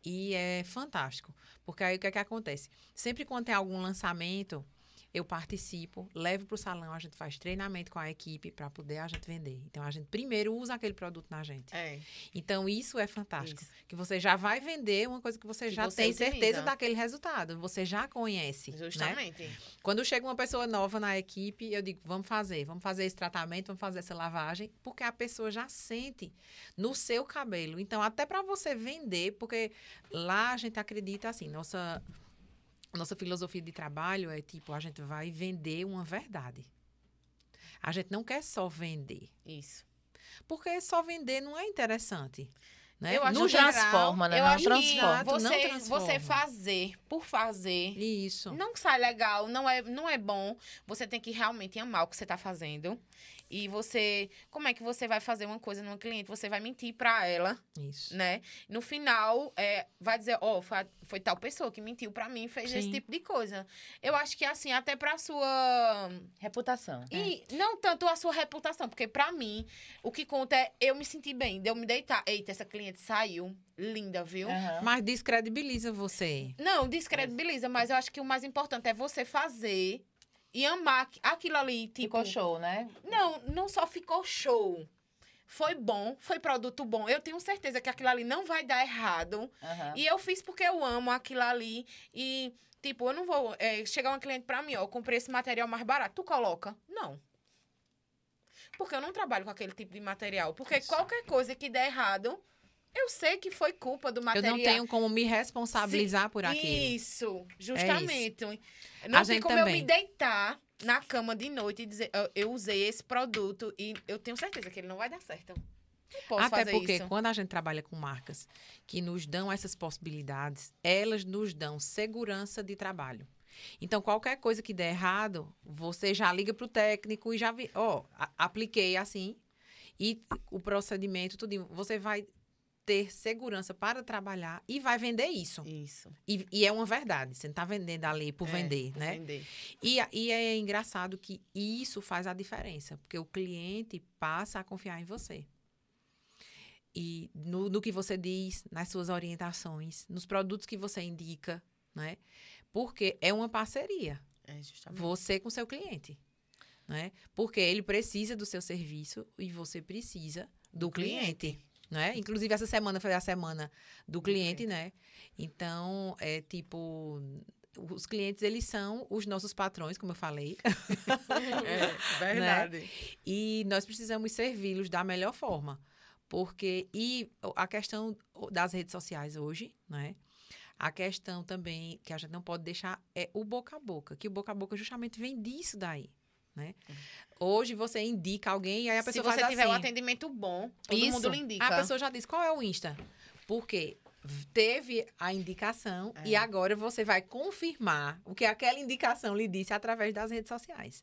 e é fantástico. Porque aí o que é que acontece? Sempre quando tem algum lançamento, eu participo, levo para o salão, a gente faz treinamento com a equipe para poder a gente vender. Então, a gente primeiro usa aquele produto na gente. É. Então, isso é fantástico. Isso. Que você já vai vender uma coisa que você Que já você tem utiliza. certeza daquele resultado. Você já conhece. Né? Justamente. Quando chega uma pessoa nova na equipe, eu digo, vamos fazer, vamos fazer esse tratamento, vamos fazer essa lavagem, porque a pessoa já sente no seu cabelo. Então, até para você vender, porque lá a gente acredita assim, nossa nossa filosofia de trabalho é tipo, a gente vai vender uma verdade. A gente não quer só vender, Isso. porque só vender não é interessante. Né? Eu acho Não geral, transforma, né? Eu não acho que transforma. Não você, transforma. você fazer por fazer Isso. não sai legal, não é, não é bom. Você tem que realmente amar o que você está fazendo. E você, como é que você vai fazer uma coisa numa cliente? Você vai mentir para ela, Isso. né? No final, é, vai dizer, ó, foi, foi tal pessoa que mentiu para mim e fez esse Sim. tipo de coisa. Eu acho que assim, até para sua Reputação. e não tanto a sua reputação, porque pra mim, o que conta é eu me sentir bem, de eu me deitar. Eita, essa cliente saiu, linda, viu? Aham. Mas descredibiliza você. Não, descredibiliza, mas eu acho que o mais importante é você fazer e amar aqu- aquilo ali, tipo... Ficou show, né? Não, não só ficou show. Foi bom, foi produto bom. Eu tenho certeza que aquilo ali não vai dar errado. Aham. E eu fiz porque eu amo aquilo ali. E, tipo, eu não vou é, chegar uma cliente pra mim, ó, eu comprei esse material mais barato. Tu coloca? Não. Porque eu não trabalho com aquele tipo de material. Porque qualquer coisa que der errado, eu sei que foi culpa do Eu material. não tenho como me responsabilizar por aquilo. Isso, justamente. Não A tem como eu também. me deitar na cama de noite e dizer, eu, eu usei esse produto e eu tenho certeza que ele não vai dar certo. Não posso Até porque isso. quando a gente trabalha com marcas que nos dão essas possibilidades, elas nos dão segurança de trabalho. Então, qualquer coisa que der errado, você já liga para o técnico e já vi, ó, a- apliquei assim, e o procedimento, tudo, você vai ter segurança para trabalhar e vai vender isso. Isso. E, e é uma verdade, você não está vendendo ali por É, vender, né? Vender. E, a- e é engraçado que isso faz a diferença, porque o cliente passa a confiar em você. E no, no que você diz, nas suas orientações, nos produtos que você indica, né? Porque é uma parceria, É, justamente. você com seu cliente, né? Porque ele precisa do seu serviço e você precisa do cliente, né? Inclusive essa semana foi a semana do cliente, né? Então, é tipo, os clientes eles são os nossos patrões, como eu falei, É, verdade. e nós precisamos servi-los da melhor forma. Porque, e a questão das redes sociais hoje, né? A questão também que a gente não pode deixar é o boca a boca, que o boca a boca justamente vem disso daí, né? Hoje você indica alguém e aí a Se pessoa você faz tiver assim. um atendimento bom, todo Isso. mundo lhe indica. A pessoa já diz qual é o Insta. Porque teve a indicação É. e agora você vai confirmar o que aquela indicação lhe disse através das redes sociais.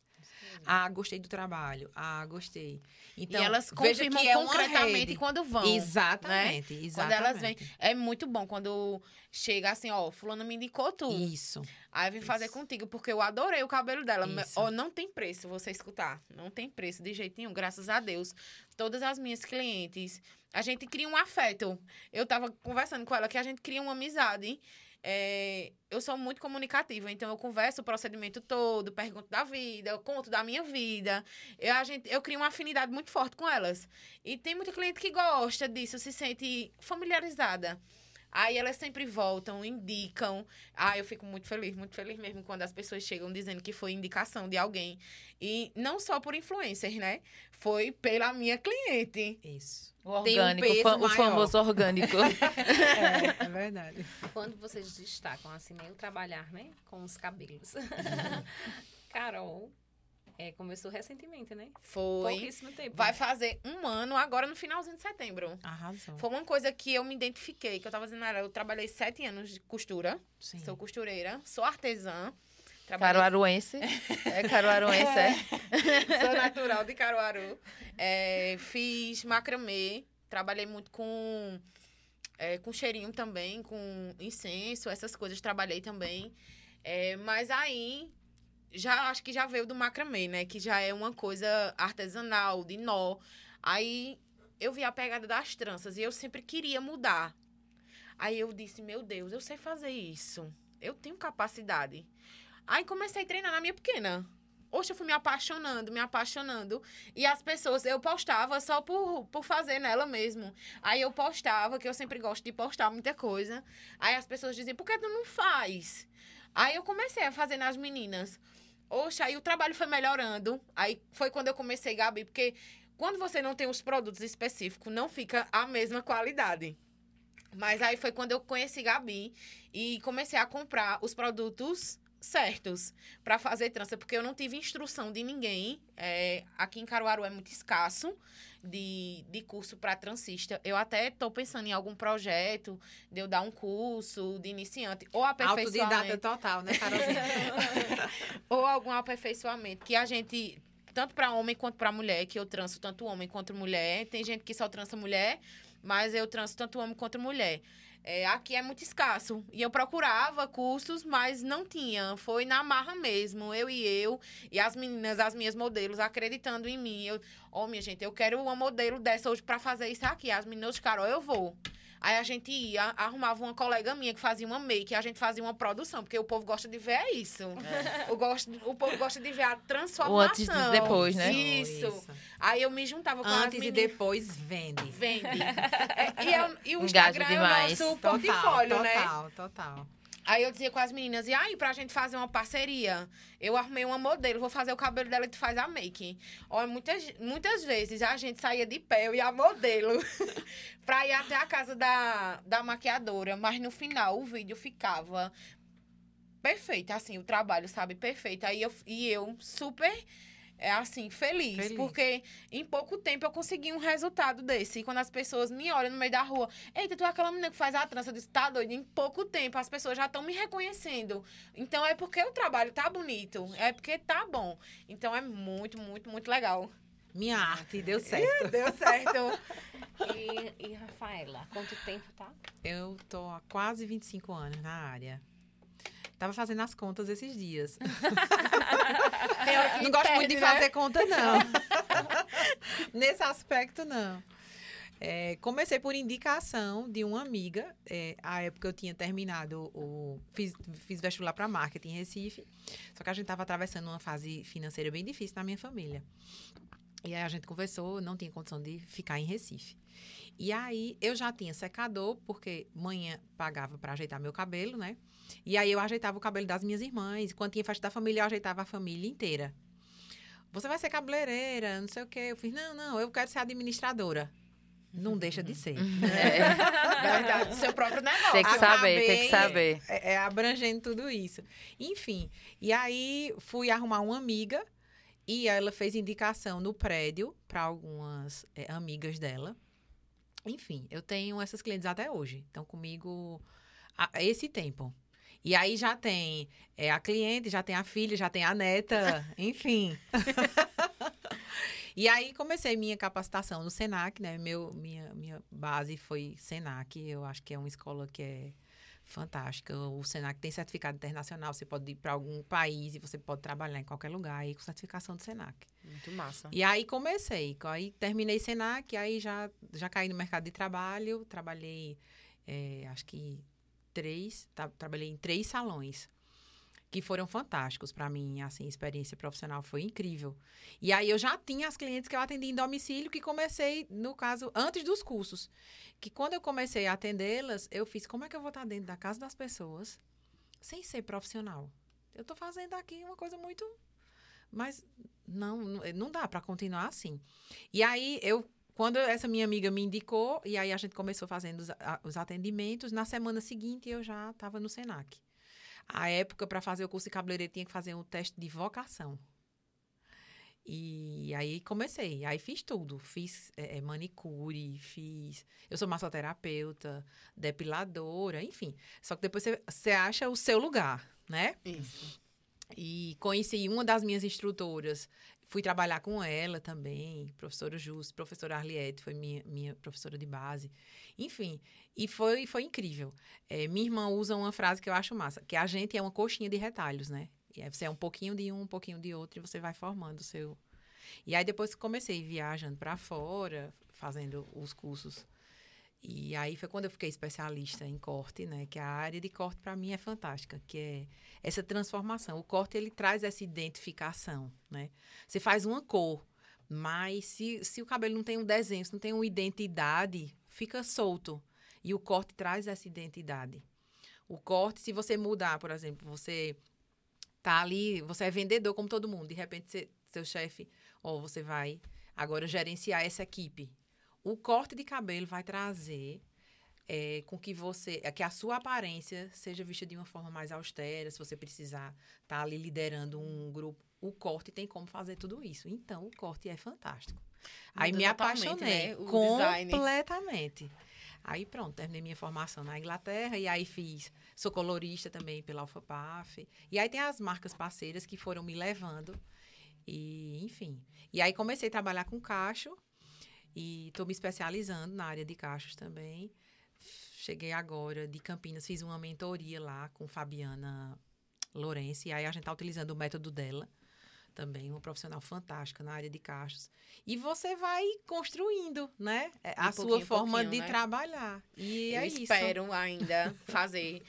Ah, gostei do trabalho. Ah, gostei. Então, e elas confirmam que é concretamente quando vão. Exatamente, Quando exatamente. elas vêm. É muito bom quando chega assim, ó, fulano me indicou tu. Isso. Aí eu vim fazer Isso. contigo, porque eu adorei o cabelo dela. Isso. Ó, não tem preço você escutar. Não tem preço de jeito nenhum, graças a Deus. Todas as minhas clientes, a gente cria um afeto. Eu tava conversando com ela que a gente cria uma amizade. É, eu sou muito comunicativa, então eu converso o procedimento todo, pergunto da vida, eu conto da minha vida. Eu, a gente, eu crio uma afinidade muito forte com elas. E tem muita cliente que gosta disso, se sente familiarizada. Aí elas sempre voltam, indicam. Ah, eu fico muito feliz, muito feliz mesmo quando as pessoas chegam dizendo que foi indicação de alguém. E não só por influencers, né? Foi pela minha cliente. Isso. O Tem um orgânico, peso o fa- o maior. famoso orgânico. É, é verdade. Quando vocês destacam assim, né, o trabalhar, né, com os cabelos. Carol é, começou recentemente, né? Foi. Pouquíssimo tempo. Vai fazer um ano agora no finalzinho de setembro. Arrasou. Foi uma coisa que eu me identifiquei, que eu tava dizendo, era, eu trabalhei sete anos de costura. Sim. Sou costureira, sou artesã. Trabalhei Caruaruense. É caruaruense, é? Sou natural de Caruaru. É, fiz macramê. Trabalhei muito com, é, com cheirinho também, com incenso, essas coisas. Trabalhei também. É, mas aí, já acho que já veio do macramê, né? Que já é uma coisa artesanal, de nó. Aí, eu vi a pegada das tranças e eu sempre queria mudar. Aí eu disse, meu Deus, eu sei fazer isso. Eu tenho capacidade. Aí comecei a treinar na minha pequena. Oxe, eu fui me apaixonando, me apaixonando. E as pessoas, eu postava só por, por fazer nela mesmo. Aí eu postava, que eu sempre gosto de postar muita coisa. Aí as pessoas diziam, por que tu não faz? Aí eu comecei a fazer nas meninas. Oxe, aí o trabalho foi melhorando. Aí foi quando eu comecei, Gabi, porque quando você não tem os produtos específicos, não fica a mesma qualidade. Mas aí foi quando eu conheci Gabi e comecei a comprar os produtos certos para fazer trança, porque eu não tive instrução de ninguém. É, aqui em Caruaru é muito escasso de, de curso para transista. Eu até estou pensando em algum projeto de eu dar um curso de iniciante ou aperfeiçoamento. Autodidata total, né, Carolzinha? ou algum aperfeiçoamento que a gente tanto para homem quanto para mulher, que eu transo tanto homem quanto mulher. Tem gente que só trança mulher, mas eu transo tanto homem quanto mulher. É, aqui é muito escasso. E eu procurava cursos, mas não tinha. Foi na marra mesmo. Eu e eu, e as meninas, as minhas modelos, acreditando em mim. Eu, oh, minha gente, eu quero uma modelo dessa hoje para fazer isso aqui. As meninas, Carol, eu vou. Aí a gente ia, arrumava uma colega minha que fazia uma make, a gente fazia uma produção, porque o povo gosta de ver isso. É. O, gosto, o povo gosta de ver a transformação. O antes e depois, né? Isso. isso. Aí eu me juntava com Antes e depois vende. Vende. é, e, eu, e o Instagram demais. é o nosso total, portfólio, total, né? Total, total. Aí eu dizia com as meninas, e aí, pra gente fazer uma parceria, eu arrumei uma modelo, vou fazer o cabelo dela e tu faz a make. Olha, muitas, muitas vezes a gente saía de pé, eu e a modelo, pra ir até a casa da, da maquiadora, mas no final o vídeo ficava perfeito, assim, o trabalho, sabe, perfeito. Aí eu, e eu super é assim, feliz, feliz, Porque em pouco tempo eu consegui um resultado desse. E quando as pessoas me olham no meio da rua, eita, tu é aquela menina que faz a trança, eu disse, tá doido? Em pouco tempo as pessoas já estão me reconhecendo. Então é porque o trabalho tá bonito, é porque tá bom. Então é muito, muito, muito legal. Minha arte, deu certo. deu certo. e, e, Rafaela, quanto tempo tá? Eu tô há quase 25 anos na área. Tava fazendo as contas esses dias. não gosto muito de fazer né? conta, não. Nesse aspecto, não. É, comecei por indicação de uma amiga. É, a época eu tinha terminado o. Fiz, fiz vestibular para marketing em Recife. Só que a gente estava atravessando uma fase financeira bem difícil na minha família. E aí a gente conversou, não tinha condição de ficar em Recife. E aí eu já tinha secador, porque manhã pagava para ajeitar meu cabelo, né? E aí eu ajeitava o cabelo das minhas irmãs. Quando tinha festa da família, eu ajeitava a família inteira. Você vai ser cabeleireira, não sei o quê. Eu fiz, não, não, eu quero ser administradora. Não deixa de ser. É. Verdade, seu próprio negócio. Tem que saber, tem que saber. É, é abrangendo tudo isso. Enfim, e aí fui arrumar uma amiga e ela fez indicação no prédio para algumas é, amigas dela. Enfim, eu tenho essas clientes até hoje. Estão comigo há esse tempo. E aí já tem é, a cliente, já tem a filha, já tem a neta, enfim. e aí comecei minha capacitação no Senac, né? Meu, minha, minha base foi Senac. Eu acho que é uma escola que é fantástica. O Senac tem certificado internacional. Você pode ir para algum país e você pode trabalhar em qualquer lugar aí com certificação do Senac. Muito massa. E aí comecei. Aí terminei Senac, aí já, já caí no mercado de trabalho. Trabalhei, é, acho que três, tá, trabalhei em três salões que foram fantásticos para mim, assim, a experiência profissional foi incrível. E aí eu já tinha as clientes que eu atendi em domicílio que comecei, no caso, antes dos cursos. Que quando eu comecei a atendê-las, eu fiz, como é que eu vou estar dentro da casa das pessoas sem ser profissional? Eu estou fazendo aqui uma coisa muito mas não, não dá para continuar assim. E aí eu quando essa minha amiga me indicou, e aí a gente começou fazendo os, os atendimentos, na semana seguinte eu já estava no SENAC. A época, para fazer o curso de cabeleireiro, tinha que fazer um teste de vocação. E aí comecei, aí fiz tudo, fiz é, manicure, fiz, eu sou massoterapeuta, depiladora, enfim. Só que depois você acha o seu lugar, né? Isso. E conheci uma das minhas instrutoras, Fui trabalhar com ela também, professora Justo, professora Arliette, foi minha, minha professora de base. Enfim, e foi, foi incrível. É, minha irmã usa uma frase que eu acho massa, que a gente é uma coxinha de retalhos, né? E aí você é um pouquinho de um, um pouquinho de outro, e você vai formando o seu... E aí depois comecei viajando para fora, fazendo os cursos E aí foi quando eu fiquei especialista em corte, né? Que a área de corte para mim é fantástica, que é essa transformação. O corte ele traz essa identificação, né? Você faz uma cor, mas se, se o cabelo não tem um desenho, se não tem uma identidade, fica solto. E o corte traz essa identidade. O corte, se você mudar, por exemplo, você tá ali, você é vendedor como todo mundo, de repente você, seu chefe, ou você vai agora gerenciar essa equipe. O corte de cabelo vai trazer é, com que você, é, que a sua aparência seja vista de uma forma mais austera, se você precisar estar tá ali liderando um grupo, o corte tem como fazer tudo isso. Então, o corte é fantástico. Aí me apaixonei né? completamente. Design. Aí pronto, terminei minha formação na Inglaterra e aí fiz, sou colorista também pela Alfapaf. E aí tem as marcas parceiras que foram me levando e, enfim. E aí comecei a trabalhar com cacho e estou me especializando na área de cachos também. Cheguei agora de Campinas, fiz uma mentoria lá com Fabiana Lourenço e aí a gente está utilizando o método dela também, uma profissional fantástica na área de caixas. E você vai construindo, né? É, a um sua forma de né? trabalhar. E Eu é espero isso. ainda fazer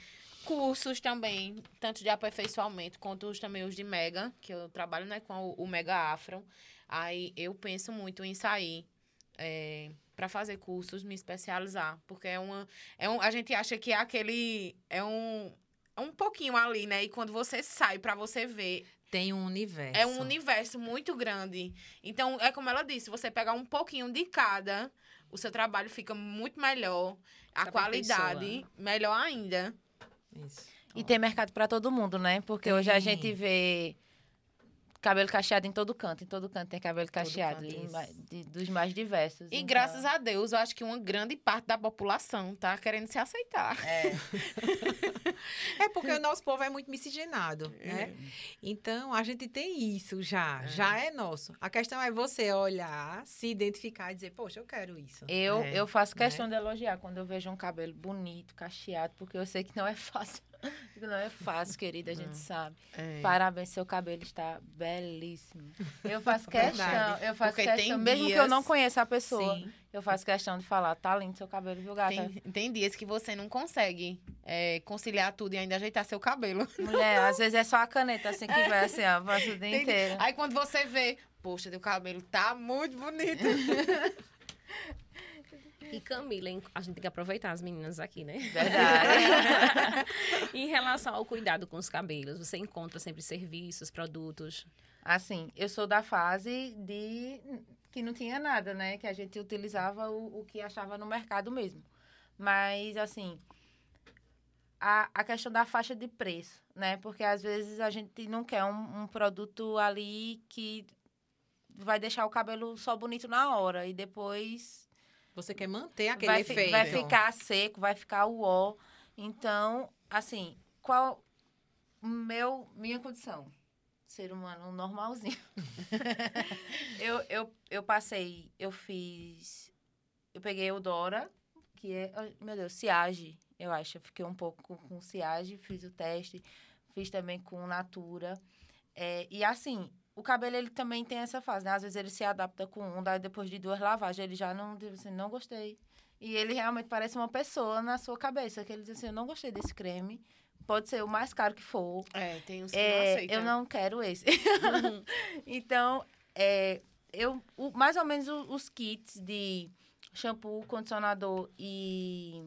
cursos também, tanto de aperfeiçoamento quanto os, também os de Mega, que eu trabalho né, com o, o Mega Afro. Aí eu penso muito em sair é, para fazer cursos, me especializar, porque é uma é um, a gente acha que é aquele é um é um pouquinho ali, né? E quando você sai para você ver tem um universo. É um universo muito grande. Então, é como ela disse, você pegar um pouquinho de cada, o seu trabalho fica muito melhor, a Essa qualidade pessoa. melhor ainda. Isso. E tem mercado para todo mundo, né? Porque tem. hoje a gente vê cabelo cacheado em todo canto. Em todo canto tem cabelo cacheado. Canto, de, dos mais diversos. E então... graças a Deus, eu acho que uma grande parte da população tá querendo se aceitar. É. é porque o nosso povo é muito miscigenado, é. né? Então, a gente tem isso já. É. Já é nosso. A questão é você olhar, se identificar e dizer, poxa, eu quero isso. Eu, é. eu faço questão né? de elogiar quando eu vejo um cabelo bonito, cacheado, porque eu sei que não é fácil. Não é fácil, querida, a gente sabe. É. Parabéns, seu cabelo está belíssimo. Eu faço questão, eu faço Porque questão, mesmo dias... que eu não conheça a pessoa, Sim. eu faço questão de falar, tá lindo seu cabelo, viu, gata? Tem, tem dias que você não consegue é, conciliar tudo e ainda ajeitar seu cabelo. Mulher, às vezes é só a caneta assim que vai assim, ó, passa o dia inteiro. Aí quando você vê, poxa, teu cabelo tá muito bonito. E Camila, a gente tem que aproveitar as meninas aqui, né? Verdade. em relação ao cuidado com os cabelos, você encontra sempre serviços, produtos? Assim, eu sou da fase de que não tinha nada, né? Que a gente utilizava o, o que achava no mercado mesmo. Mas, assim, a, a questão da faixa de preço, né? Porque às vezes a gente não quer um, um produto ali que vai deixar o cabelo só bonito na hora e depois você quer manter aquele vai, efeito. Vai ficar seco, vai ficar uó. Então, assim, qual meu minha condição? Ser humano normalzinho. eu, eu, eu passei, eu fiz. Eu peguei o Dora, que é. Meu Deus, Ciage, eu acho. Eu fiquei um pouco com Ciage, fiz o teste, fiz também com Natura. É, e assim, o cabelo, ele também tem essa fase, né? Às vezes ele se adapta com um, daí depois de duas lavagens, ele já não, assim, não gostei. E ele realmente parece uma pessoa na sua cabeça, que ele diz assim, eu não gostei desse creme, pode ser o mais caro que for. É, tem uns que é, não aceitam. Eu não quero esse. Uhum. então, é, eu, o, mais ou menos os, os kits de shampoo, condicionador e,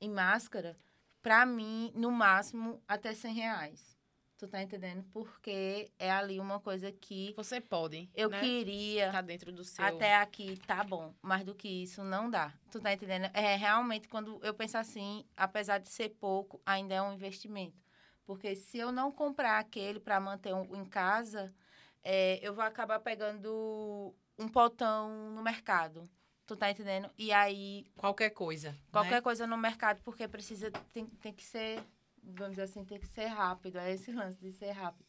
e máscara, para mim, no máximo, até 100 reais. Tu tá entendendo? Porque é ali uma coisa que. Você pode. Eu né? queria. Tá dentro do seu. Até aqui tá bom. Mais do que isso, não dá. Tu tá entendendo? É realmente quando eu penso assim, apesar de ser pouco, ainda é um investimento. Porque se eu não comprar aquele para manter um, em casa, é, eu vou acabar pegando um potão no mercado. Tu tá entendendo? E aí. Qualquer coisa. Qualquer né? coisa no mercado, porque precisa. Tem, tem que ser vamos dizer assim, tem que ser rápido. É esse lance de ser rápido.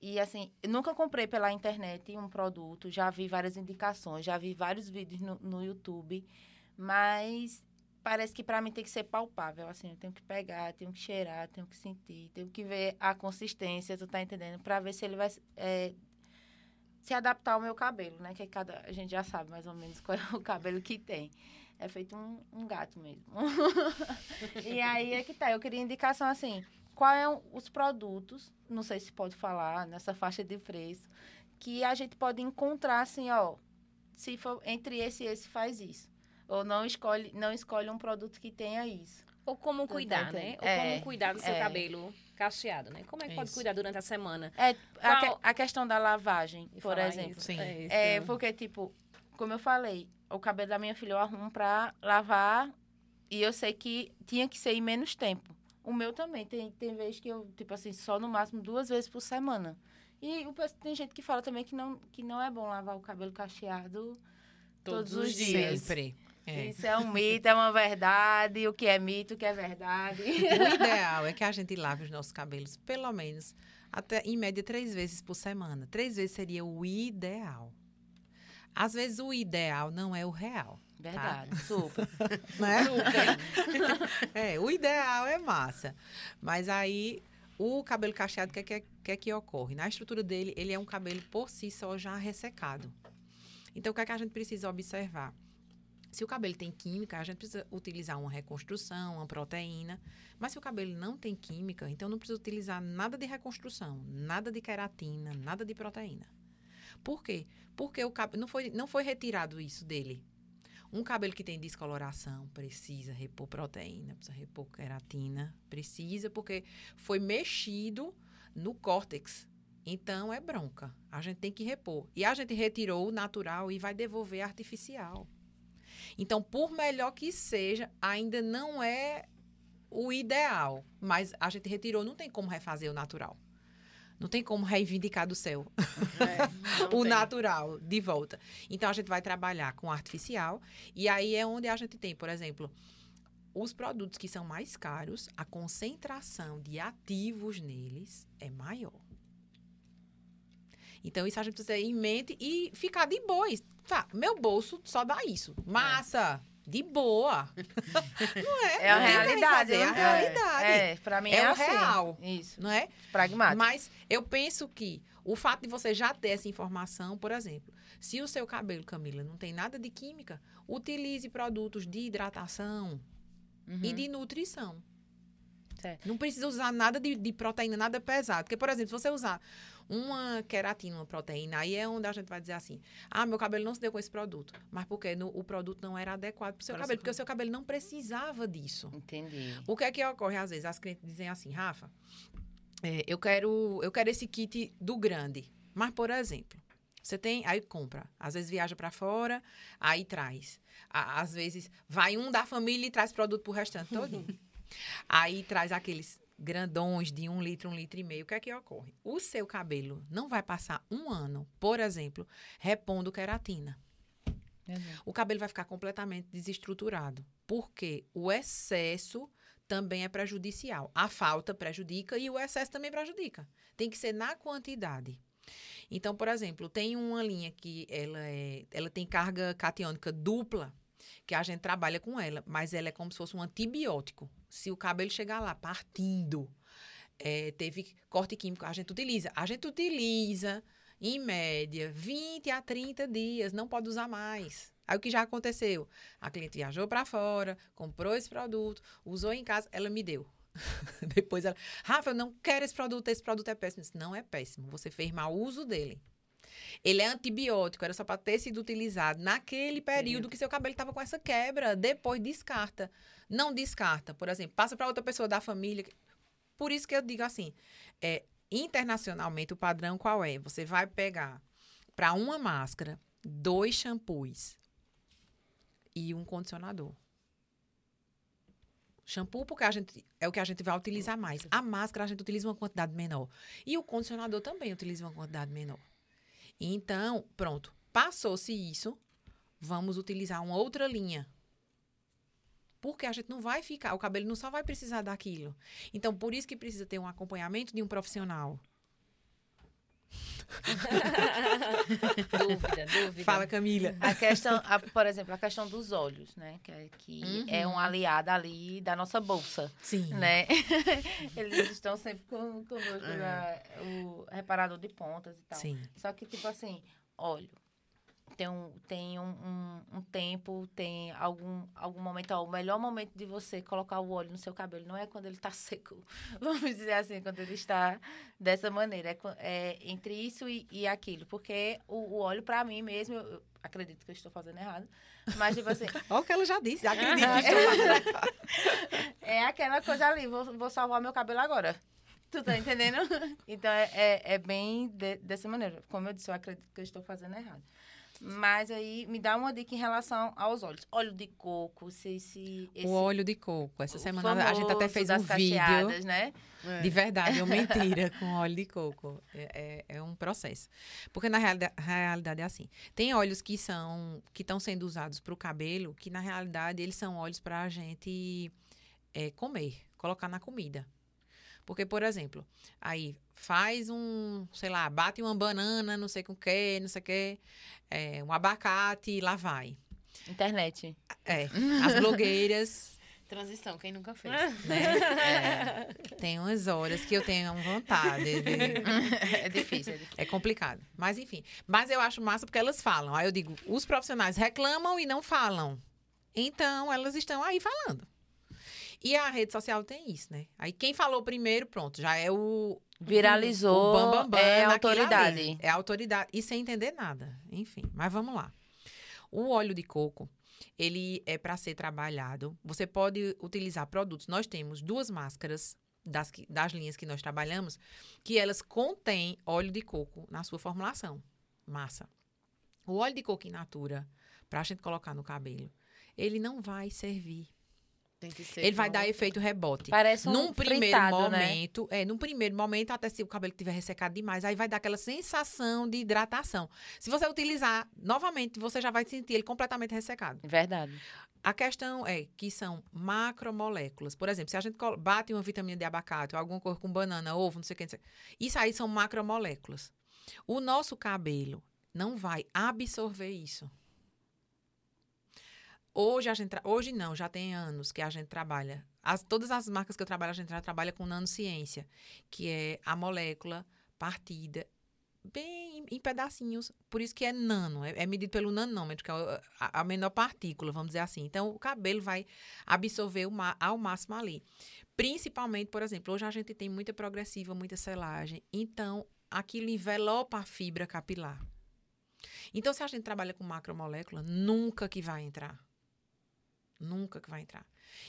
E assim, nunca comprei pela internet um produto, já vi várias indicações, já vi vários vídeos no, no YouTube, mas parece que para mim tem que ser palpável, assim, eu tenho que pegar, tenho que cheirar, tenho que sentir, tenho que ver a consistência, tu tá entendendo? Para ver se ele vai é, se adaptar ao meu cabelo, né? Que cada a gente já sabe mais ou menos qual é o cabelo que tem. É feito um, um gato mesmo. e aí é que tá. Eu queria indicação assim. Quais são os produtos, não sei se pode falar, nessa faixa de preço, que a gente pode encontrar assim, ó. Se for entre esse e esse, faz isso. Ou não escolhe, não escolhe um produto que tenha isso. Ou como cuidar, né? Ou É, como cuidar do seu é. cabelo cacheado, né? Como é que pode Isso. cuidar durante a semana? É, a, que- a questão da lavagem, E por exemplo. isso, Sim. isso. É, porque, tipo, como eu falei, o cabelo da minha filha eu arrumo pra lavar e eu sei que tinha que ser em menos tempo. O meu também. Tem, tem vezes que eu, tipo assim, só no máximo duas vezes por semana. E o tem gente que fala também que não, que não é bom lavar o cabelo cacheado todos, os dias. Sempre. É. Isso é um mito, é uma verdade. O que é mito, o que é verdade. O ideal é que a gente lave os nossos cabelos, pelo menos, até em média, três vezes por semana. Três vezes seria o ideal. Às vezes, o ideal não é o real. Verdade, super. Né? é, o ideal é massa. Mas aí, o cabelo cacheado, o que, é que, que é que ocorre? Na estrutura dele, ele é um cabelo por si só já ressecado. Então, o que é que a gente precisa observar? Se o cabelo tem química, a gente precisa utilizar uma reconstrução, uma proteína. Mas se o cabelo não tem química, então não precisa utilizar nada de reconstrução, nada de queratina, nada de proteína. Por quê? Porque o cabelo não foi, não foi retirado isso dele. Um cabelo que tem descoloração precisa repor proteína, precisa repor queratina, precisa, porque foi mexido no córtex. Então é bronca. A gente tem que repor. E a gente retirou o natural e vai devolver artificial. Então, por melhor que seja, ainda não é o ideal. Mas a gente retirou, não tem como refazer o natural. Não tem como reivindicar do céu É, o tem. natural de volta. Então a gente vai trabalhar com artificial e aí é onde a gente tem, por exemplo, os produtos que são mais caros, a concentração de ativos neles é maior. Então isso a gente precisa ter em mente e ficar de boa. Isso. Tá, meu bolso só dá isso. Massa, de boa. Não é? É a realidade. fazer, É a né? realidade. É, pra mim É é, o assim. real. Isso, Não é? pragmático. Mas eu penso que o fato de você já ter essa informação, por exemplo, se o seu cabelo, Camila, não tem nada de química, utilize produtos de hidratação Uhum. e de nutrição. Certo. Não precisa usar nada de, de proteína, nada pesado. Porque, por exemplo, se você usar uma queratina, uma proteína, aí é onde a gente vai dizer assim: ah, meu cabelo não se deu com esse produto. Mas porque no- o produto não era adequado para o seu Para o cabelo, porque o seu cabelo não precisava disso. Entendi. O que é que ocorre às vezes? As clientes dizem assim, Rafa, é, eu quero eu quero esse kit do grande. Mas, por exemplo, você tem, aí compra. Às vezes viaja para fora, aí traz. Às vezes vai um da família e traz produto pro restante todinho. aí traz aqueles grandões de um litro, um litro e meio. O que é que ocorre? O seu cabelo não vai passar um ano, por exemplo, repondo queratina o cabelo vai ficar completamente desestruturado. Porque o excesso também é prejudicial. A falta prejudica e o excesso também prejudica. Tem que ser na quantidade. Então, por exemplo, tem uma linha que ela, é, ela tem carga catiônica dupla, que a gente trabalha com ela, mas ela é como se fosse um antibiótico. Se o cabelo chegar lá partindo, é, teve corte químico, a gente utiliza. A gente utiliza em média, 20 a 30 dias, não pode usar mais. Aí o que já aconteceu? A cliente viajou para fora, comprou esse produto, usou em casa, ela me deu. Depois ela, Rafa, eu não quero esse produto, esse produto é péssimo. Disse, não é péssimo, você fez mau uso dele. Ele é antibiótico, era só para ter sido utilizado naquele período que seu cabelo estava com essa quebra. Depois descarta. Não descarta, por exemplo, passa para outra pessoa da família. Por isso que eu digo assim, é, internacionalmente o padrão qual é? Você vai pegar para uma máscara dois shampoos e um condicionador. Shampoo porque a gente é o que a gente vai utilizar mais. A máscara a gente utiliza uma quantidade menor e o condicionador também utiliza uma quantidade menor. Então, pronto, passou-se isso, vamos utilizar uma outra linha. Porque a gente não vai ficar, o cabelo não só vai precisar daquilo. Então, por isso que precisa ter um acompanhamento de um profissional. dúvida, dúvida. Fala, Camila. A questão, a- por exemplo, a questão dos olhos, né? Que, é- que Uhum. é um aliado ali da nossa bolsa, Sim. né? Eles estão sempre com, conosco, na- o reparador de pontas e tal. Sim. Só que, tipo assim, óleo. Tem um, tem um, um, um tempo, tem algum, algum momento. Ó, o melhor momento de você colocar o óleo no seu cabelo não é quando ele está seco, vamos dizer assim, quando ele está dessa maneira. É, é entre isso e, e aquilo. Porque o, o óleo, para mim mesmo, eu, eu acredito que eu estou fazendo errado. Mas, tipo assim, Olha o que ela já disse. Acredito que estou fazendo. é aquela coisa ali, vou, vou salvar meu cabelo agora. Tu tá entendendo? Então, é, é, é bem de- dessa maneira. Como eu disse, eu acredito que eu estou fazendo errado. Mas aí, me dá uma dica em relação aos óleos. Óleo de coco, se... se esse, O óleo de coco. Essa semana a gente até fez um vídeo né? de verdade ou mentira com óleo de coco. É, é, é um processo. Porque na realida- realidade é assim. Tem óleos que são que estão sendo usados para o cabelo, que na realidade eles são óleos para a gente é, comer, colocar na comida. Porque, por exemplo, aí faz um, sei lá, bate uma banana, não sei com o que, não sei o que, é, um abacate, lá vai. Internet. É, as blogueiras Transição, quem nunca fez? né? É, tem umas horas que eu tenho vontade. de- é difícil, é difícil. É complicado. Mas, enfim. Mas eu acho massa porque elas falam. Aí eu digo, os profissionais reclamam e não falam. Então, elas estão aí falando. E a rede social tem isso, né? Aí quem falou primeiro, pronto, já é o. Viralizou, o bambambam é naquilo autoridade. ali. É autoridade. E sem entender nada. Enfim, mas vamos lá. O óleo de coco, ele é para ser trabalhado. Você pode utilizar produtos. Nós temos duas máscaras das, que- das linhas que nós trabalhamos, que elas contêm óleo de coco na sua formulação. Massa. O óleo de coco in natura, para a gente colocar no cabelo, ele não vai servir. Tem que ser Ele vai dar efeito rebote. Parece um num primeiro fritado, né? momento, é, num primeiro momento, até se o cabelo estiver ressecado demais, aí vai dar aquela sensação de hidratação. Se você utilizar novamente, você já vai sentir ele completamente ressecado. Verdade. A questão é que são macromoléculas. Por exemplo, se a gente bate uma vitamina de abacate, ou alguma coisa com banana, ovo, não sei o que, não sei o que, isso aí são macromoléculas. O nosso cabelo não vai absorver isso. Hoje a gente, tra- hoje não, já tem anos que a gente trabalha. As, todas as marcas que eu trabalho, a gente já trabalha com nanociência, que é a molécula partida bem em, pedacinhos. Por isso que é nano, é, é medido pelo nanômetro, que é a, a menor partícula, vamos dizer assim. Então, o cabelo vai absorver ao máximo ali. Principalmente, por exemplo, hoje a gente tem muita progressiva, muita selagem. Então, aquilo envelopa a fibra capilar. Então, se a gente trabalha com macromolécula, nunca que vai entrar. Nunca que vai entrar.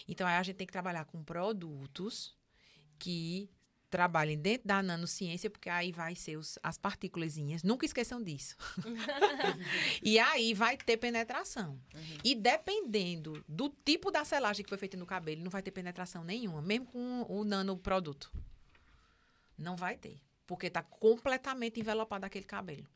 Então, aí a gente tem que trabalhar com produtos que trabalhem dentro da nanociência, porque aí vai ser os, as partículazinhas. Nunca esqueçam disso. e aí vai ter penetração. E dependendo do tipo da selagem que foi feita no cabelo, não vai ter penetração nenhuma, mesmo com o nanoproduto. Não vai ter. Porque está completamente envelopado aquele cabelo.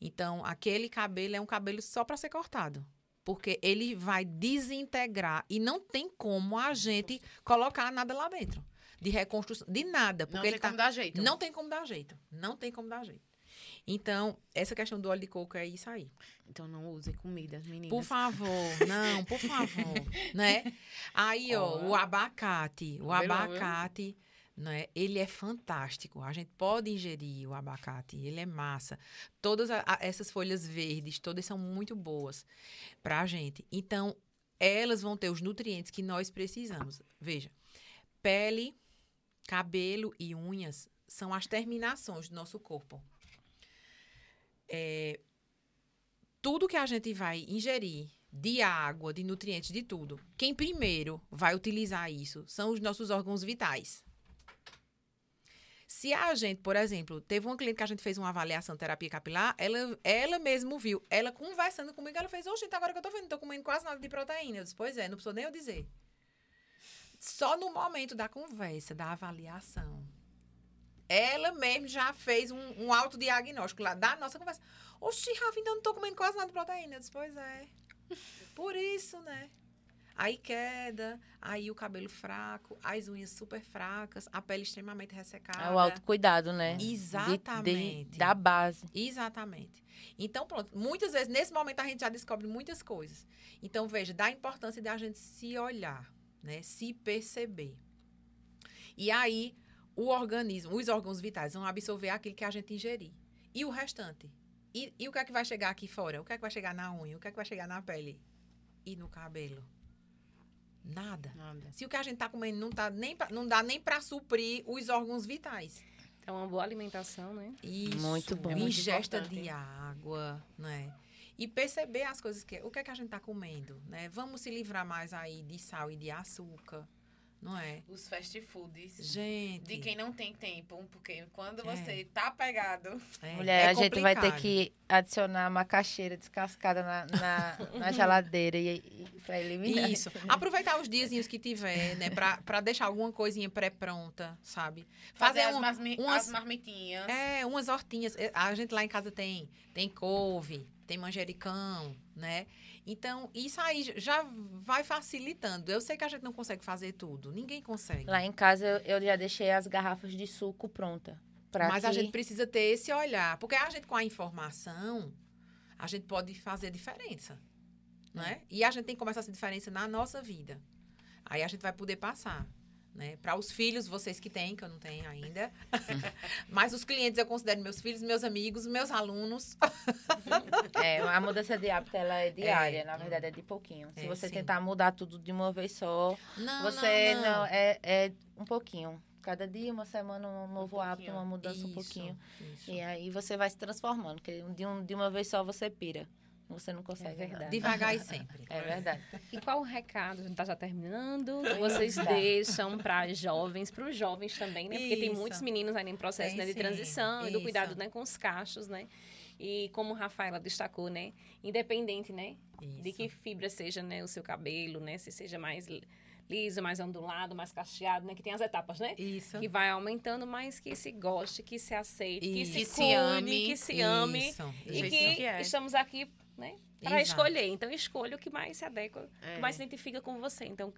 Então, aquele cabelo é um cabelo só para ser cortado. Porque ele vai desintegrar e não tem como a gente colocar nada lá dentro. De reconstrução, de nada. Porque Não ele tem tá, como dar jeito. não tem como dar jeito. Não tem como dar jeito. Então, essa questão do óleo de coco é isso aí. Então não use comida, meninas. Por favor, não, por favor, né? Aí, ó, o abacate, o abacate, né? Ele é fantástico. A gente pode ingerir o abacate, ele é massa. Todas a- a- essas folhas verdes, todas são muito boas pra gente. Então, elas vão ter os nutrientes que nós precisamos. Veja, pele, cabelo e unhas são as terminações do nosso corpo. É, tudo que a gente vai ingerir de água, de nutrientes, de tudo, quem primeiro vai utilizar isso são os nossos órgãos vitais. Se a gente, por exemplo, teve uma cliente que a gente fez uma avaliação terapia capilar, ela, ela mesmo viu, ela conversando comigo, ela fez, gente, agora que eu tô vendo, não tô comendo quase nada de proteína. Eu disse, pois é, não precisou nem eu dizer. Só no momento da conversa, da avaliação. Ela mesmo já fez um, um autodiagnóstico lá da nossa conversa. Oxi, Rafa, então eu não tô comendo quase nada de proteína. Eu disse, pois é. Por isso, né? Aí queda, aí o cabelo fraco, as unhas super fracas, a pele extremamente ressecada. É o autocuidado, né? De- de- Exatamente. da base. Exatamente. Então, pronto. Muitas vezes, nesse momento, a gente já descobre muitas coisas. Então, veja, dá a importância de a gente se olhar, né? Se perceber. E aí, o organismo, os órgãos vitais vão absorver aquilo que a gente ingerir. E o restante? E, e o que é que vai chegar aqui fora? O que é que vai chegar na unha? O que é que vai chegar na pele? E no cabelo? Nada. Nada. Se o que a gente tá comendo não, tá nem pra- não dá nem para suprir os órgãos vitais. Então, uma boa alimentação, né? Isso. Muito bom. É muito Ingesta importante. de água, né? E perceber as coisas que... O que é que a gente tá comendo, né? Vamos se livrar mais aí de sal e de açúcar, não é? Os fast foods. Gente... De quem não tem tempo, porque quando É. você tá pegado. é- Mulher, é a gente vai ter que adicionar macaxeira descascada na, na, na geladeira e, e para eliminar. Isso. Aproveitar os diazinhos que tiver, né? Pra, pra deixar alguma coisinha pré-pronta, sabe? Fazer, as, um- marmi- umas- as marmitinhas. É, umas hortinhas. É, A gente lá em casa tem, tem couve, tem manjericão, né? Então, isso aí já vai facilitando. Eu sei que a gente não consegue fazer tudo. Ninguém consegue. Lá em casa eu, eu já deixei as garrafas de suco pronta. Mas a que- gente precisa ter esse olhar. Porque a gente, com a informação, a gente pode fazer diferença. Né? E a gente tem que começar essa diferença na nossa vida. Aí a gente vai poder passar. Né? Para os filhos, vocês que têm, que eu não tenho ainda. Mas os clientes eu considero meus filhos, meus amigos, meus alunos. É, a mudança de hábito ela é diária, na verdade é de pouquinho. Se É, você sim. tentar mudar tudo de uma vez só, Não, você não, não, não. é, é um pouquinho. Cada dia, uma semana, um novo hábito, pouquinho. uma mudança um Isso, pouquinho. isso. E aí você vai se transformando, porque de, um, de uma vez só você pira. Você não consegue. É verdade. Devagar e sempre. É verdade. E qual o recado? A gente tá já terminando. que Vocês Tá. deixam para jovens, para os jovens também, né? Porque tem Isso. muitos meninos ainda em processo Tem né, de sim, transição e do isso. cuidado né, com os cachos, né? E como a Rafaela destacou, né? Independente, né? De Isso. que fibra seja né, o seu cabelo, né? Se seja mais li- liso, mais ondulado, mais cacheado, né? Que tem as etapas, né? Isso. Que vai aumentando, mas que se goste, que se aceite, que Isso. se, Que se cuide, ame. que se ame. Isso. E que, que é. estamos aqui, né? Para escolher. Então, escolha o que mais se adequa, o É. que mais se identifica com você. Então,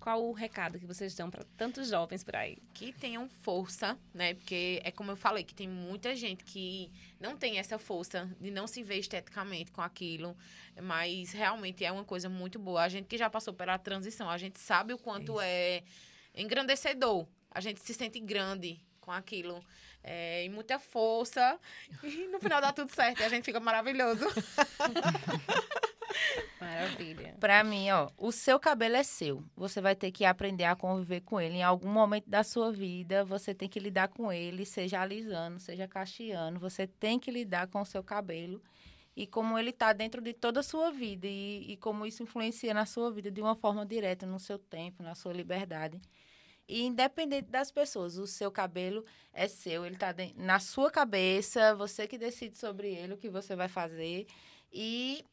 qual o recado que vocês dão para tantos jovens por aí? que tenham força, né? Porque é como eu falei, que tem muita gente que não tem essa força de não se ver esteticamente com aquilo, mas realmente é uma coisa muito boa. A gente que já passou pela transição, a gente sabe o quanto Isso. é engrandecedor. A gente se sente grande com aquilo. É, e muita força. E no final dá tudo certo e a gente fica maravilhoso. Maravilha. Pra mim, ó, o seu cabelo é seu. Você vai ter que aprender a conviver com ele. Em algum momento da sua vida, você tem que lidar com ele, seja alisando, seja cacheando. Você tem que lidar com o seu cabelo e como ele tá dentro de toda a sua vida e, e como isso influencia na sua vida de uma forma direta, no seu tempo, na sua liberdade. E independente das pessoas, o seu cabelo é seu, ele tá den- na sua cabeça, você que decide sobre ele, o que você vai fazer. E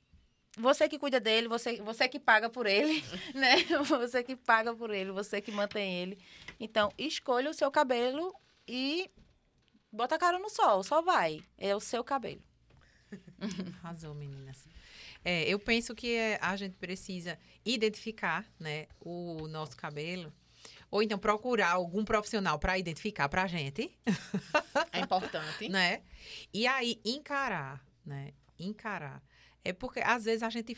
você que cuida dele, você, você que paga por ele, né? Você que paga por ele, você que mantém ele. Então, escolha o seu cabelo e bota a cara no sol, só vai. É o seu cabelo. Arrasou, meninas. É, eu penso que a gente precisa identificar né, o nosso cabelo. Ou então procurar algum profissional para identificar para a gente, É importante. né? E aí encarar, né? Encarar. É porque às vezes a gente,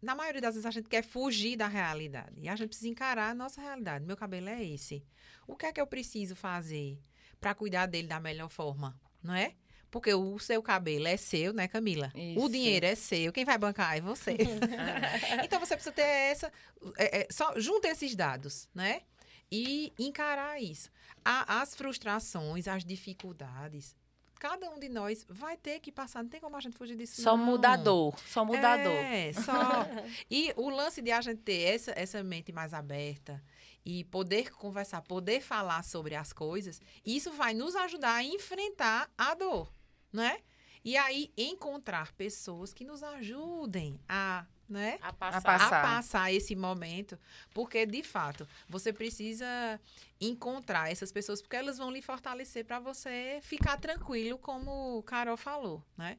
na maioria das vezes a gente quer fugir da realidade. E a gente precisa encarar a nossa realidade. Meu cabelo é esse. O que é que eu preciso fazer para cuidar dele da melhor forma, não é? Porque o seu cabelo é seu, né, Camila? Isso. O dinheiro é seu. Quem vai bancar é você. então você precisa ter essa. é, é, só junta esses dados, né? E encarar isso. As frustrações, as dificuldades. Cada um de nós vai ter que passar. Não tem como a gente fugir disso. Só não. muda a dor. Só muda a dor. É, só. e o lance de a gente ter essa, essa mente mais aberta e poder conversar, poder falar sobre as coisas, isso vai nos ajudar a enfrentar a dor, né? E aí encontrar pessoas que nos ajudem a, né? A passar. passar. a passar esse momento, porque de fato você precisa encontrar essas pessoas, porque elas vão lhe fortalecer para você ficar tranquilo, como o Carol falou, né?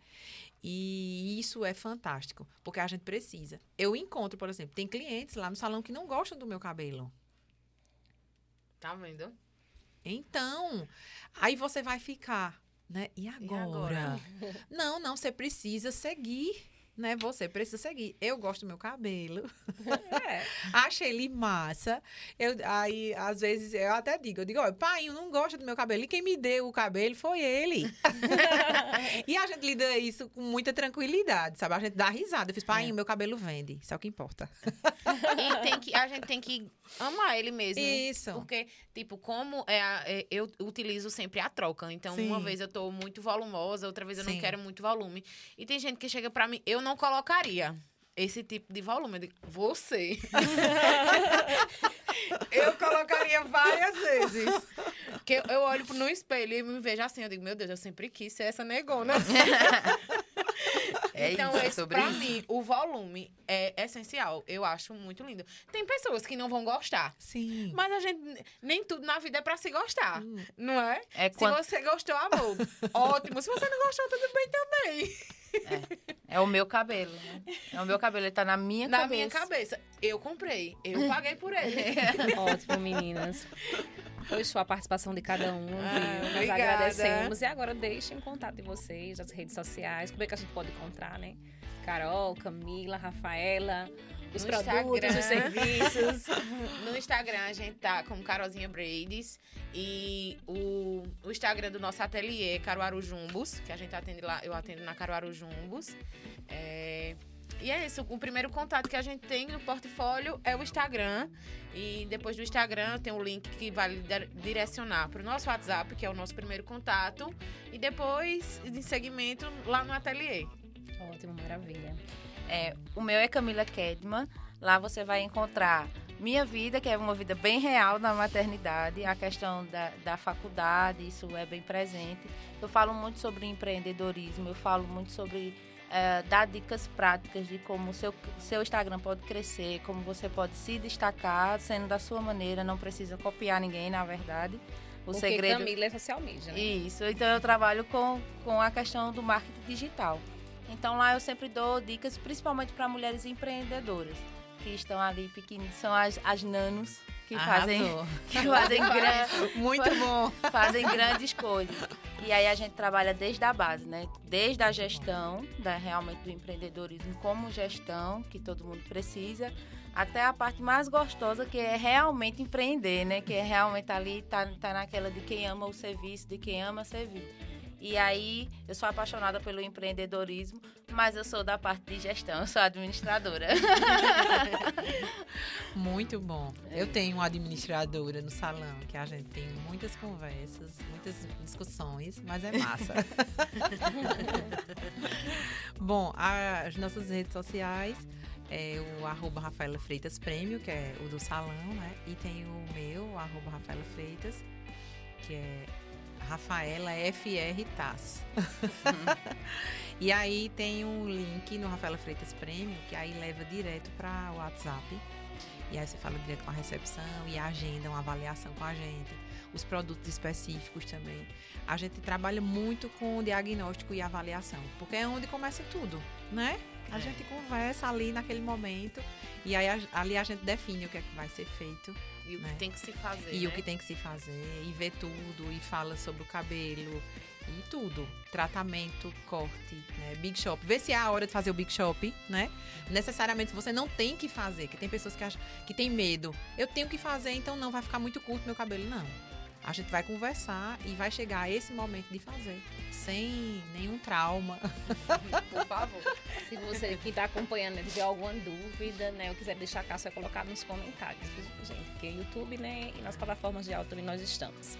E isso é fantástico, porque a gente precisa. Eu encontro, por exemplo, tem clientes lá no salão que não gostam do meu cabelo. Tá vendo? Então, aí você vai ficar, né? E agora? agora? Não, não, você precisa seguir. Né? Você precisa seguir. Eu gosto do meu cabelo. É. Acho ele massa. Eu, aí, às vezes, eu até digo, eu digo, olha, pai, eu não gosto do meu cabelo. E quem me deu o cabelo foi ele. e a gente lida isso com muita tranquilidade, sabe? A gente dá risada. Eu fiz, pai, o meu cabelo vende. Isso é o que importa. E tem que, a gente tem que amar ele mesmo. Isso. Porque, tipo, como é, a- é, eu utilizo sempre a troca. Então, Sim. uma vez eu tô muito volumosa, outra vez eu Sim. não quero muito volume. E tem gente que chega pra mim, eu não colocaria esse tipo de volume. Eu digo, você. eu colocaria várias vezes. Que eu, olho no espelho e me vejo assim, eu digo, meu Deus, eu sempre quis ser essa negona. É então, isso, esse, pra isso. mim, o volume é essencial. Eu acho muito lindo. Tem pessoas que não vão gostar. Sim. Mas a gente, nem tudo na vida é pra se gostar, não é? É Se você gostou, amor, ótimo. Se você não gostou, tudo bem também. É o meu cabelo, né? É o meu cabelo, ele tá na minha Na cabeça. minha cabeça, eu comprei, eu paguei por ele. Ótimo, meninas. Foi sua a participação de cada um, viu? Nós obrigada. agradecemos. E agora deixem contato de vocês, as redes sociais, como é que a gente pode encontrar, né? Carol, Camila, Rafaela, os No produtos, Instagram. os serviços. No Instagram a gente tá com Carolzinha Braids e o, o Instagram do nosso ateliê, Caruaru Jumbos, que a gente atende lá, eu atendo na Caruaru Jumbos. É, e é isso, o primeiro contato que a gente tem no portfólio é o Instagram. E depois do Instagram tem um link que vai dir- direcionar para o nosso WhatsApp, que é o nosso primeiro contato. E depois, em seguimento, lá no ateliê. Ótimo, maravilha. É, o meu é Camila Kedman. Lá você vai encontrar minha vida, que é uma vida bem real na maternidade, a questão da, da faculdade, isso é bem presente. Eu falo muito sobre empreendedorismo, eu falo muito sobre é, dar dicas práticas de como o seu, seu Instagram pode crescer, como você pode se destacar sendo da sua maneira, não precisa copiar ninguém, na verdade. O Porque segredo Camila é social media, né? isso, então eu trabalho com, com a questão do marketing digital. Então lá eu sempre dou dicas, principalmente para mulheres empreendedoras, que estão ali pequeninas, são as, as nanos que fazem, Arrasou. que fazem, gran- Muito bom. fazem grandes coisas. E aí a gente trabalha desde a base, né? Desde a gestão, da, realmente do empreendedorismo como gestão, que todo mundo precisa, até a parte mais gostosa, que é realmente empreender, né? Que é realmente ali, tá, tá naquela de quem ama o serviço, de quem ama servir. E aí, eu sou apaixonada pelo empreendedorismo, mas eu sou da parte de gestão, eu sou administradora. Muito bom. Eu tenho uma administradora no salão, que a gente tem muitas conversas, muitas discussões, mas é massa. bom, as nossas redes sociais é o arroba Rafaela Freitas Prêmio, que é o do salão, né? E tem o meu, o arroba Rafaela Freitas, que é Rafaela FR Taz. e aí tem um link no Rafaela Freitas Prêmio, que aí leva direto para o WhatsApp. E aí você fala direto com a recepção e agenda uma avaliação com a gente. Os produtos específicos também. A gente trabalha muito com o diagnóstico e avaliação, porque é onde começa tudo, né? A É. gente conversa ali naquele momento e aí ali a gente define o que é que vai ser feito E o que Né? tem que se fazer. e né? o que tem que se fazer, e vê tudo, e fala sobre o cabelo, e tudo. Tratamento, corte, né? Big Shop. Vê se é a hora de fazer o Big Shop, né? Necessariamente você não tem que fazer, que tem pessoas que acham que tem medo. Eu tenho que fazer, então não vai ficar muito curto meu cabelo. Não. A gente vai conversar e vai chegar a esse momento de fazer, sem nenhum trauma. Por favor. Se você que está acompanhando tiver alguma dúvida, né, ou quiser deixar cá, só é colocar nos comentários, gente? Porque YouTube, né, e nas plataformas de áudio também nós estamos.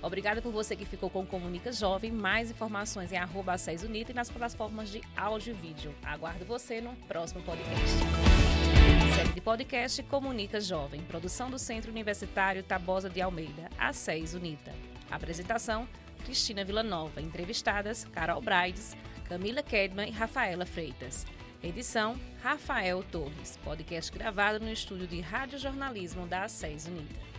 Obrigada por você que ficou com o Comunica Jovem. Mais informações em arroba Unita e nas plataformas de áudio e vídeo. Aguardo você no próximo podcast. Série de podcast Comunica Jovem. Produção do Centro Universitário Tabosa de Almeida, Acés Unita. Apresentação, Cristina Villanova. Entrevistadas, Carol Braides, Camila Kedman e Rafaela Freitas. Edição, Rafael Torres. Podcast gravado no estúdio de Rádio Jornalismo da Acés Unita.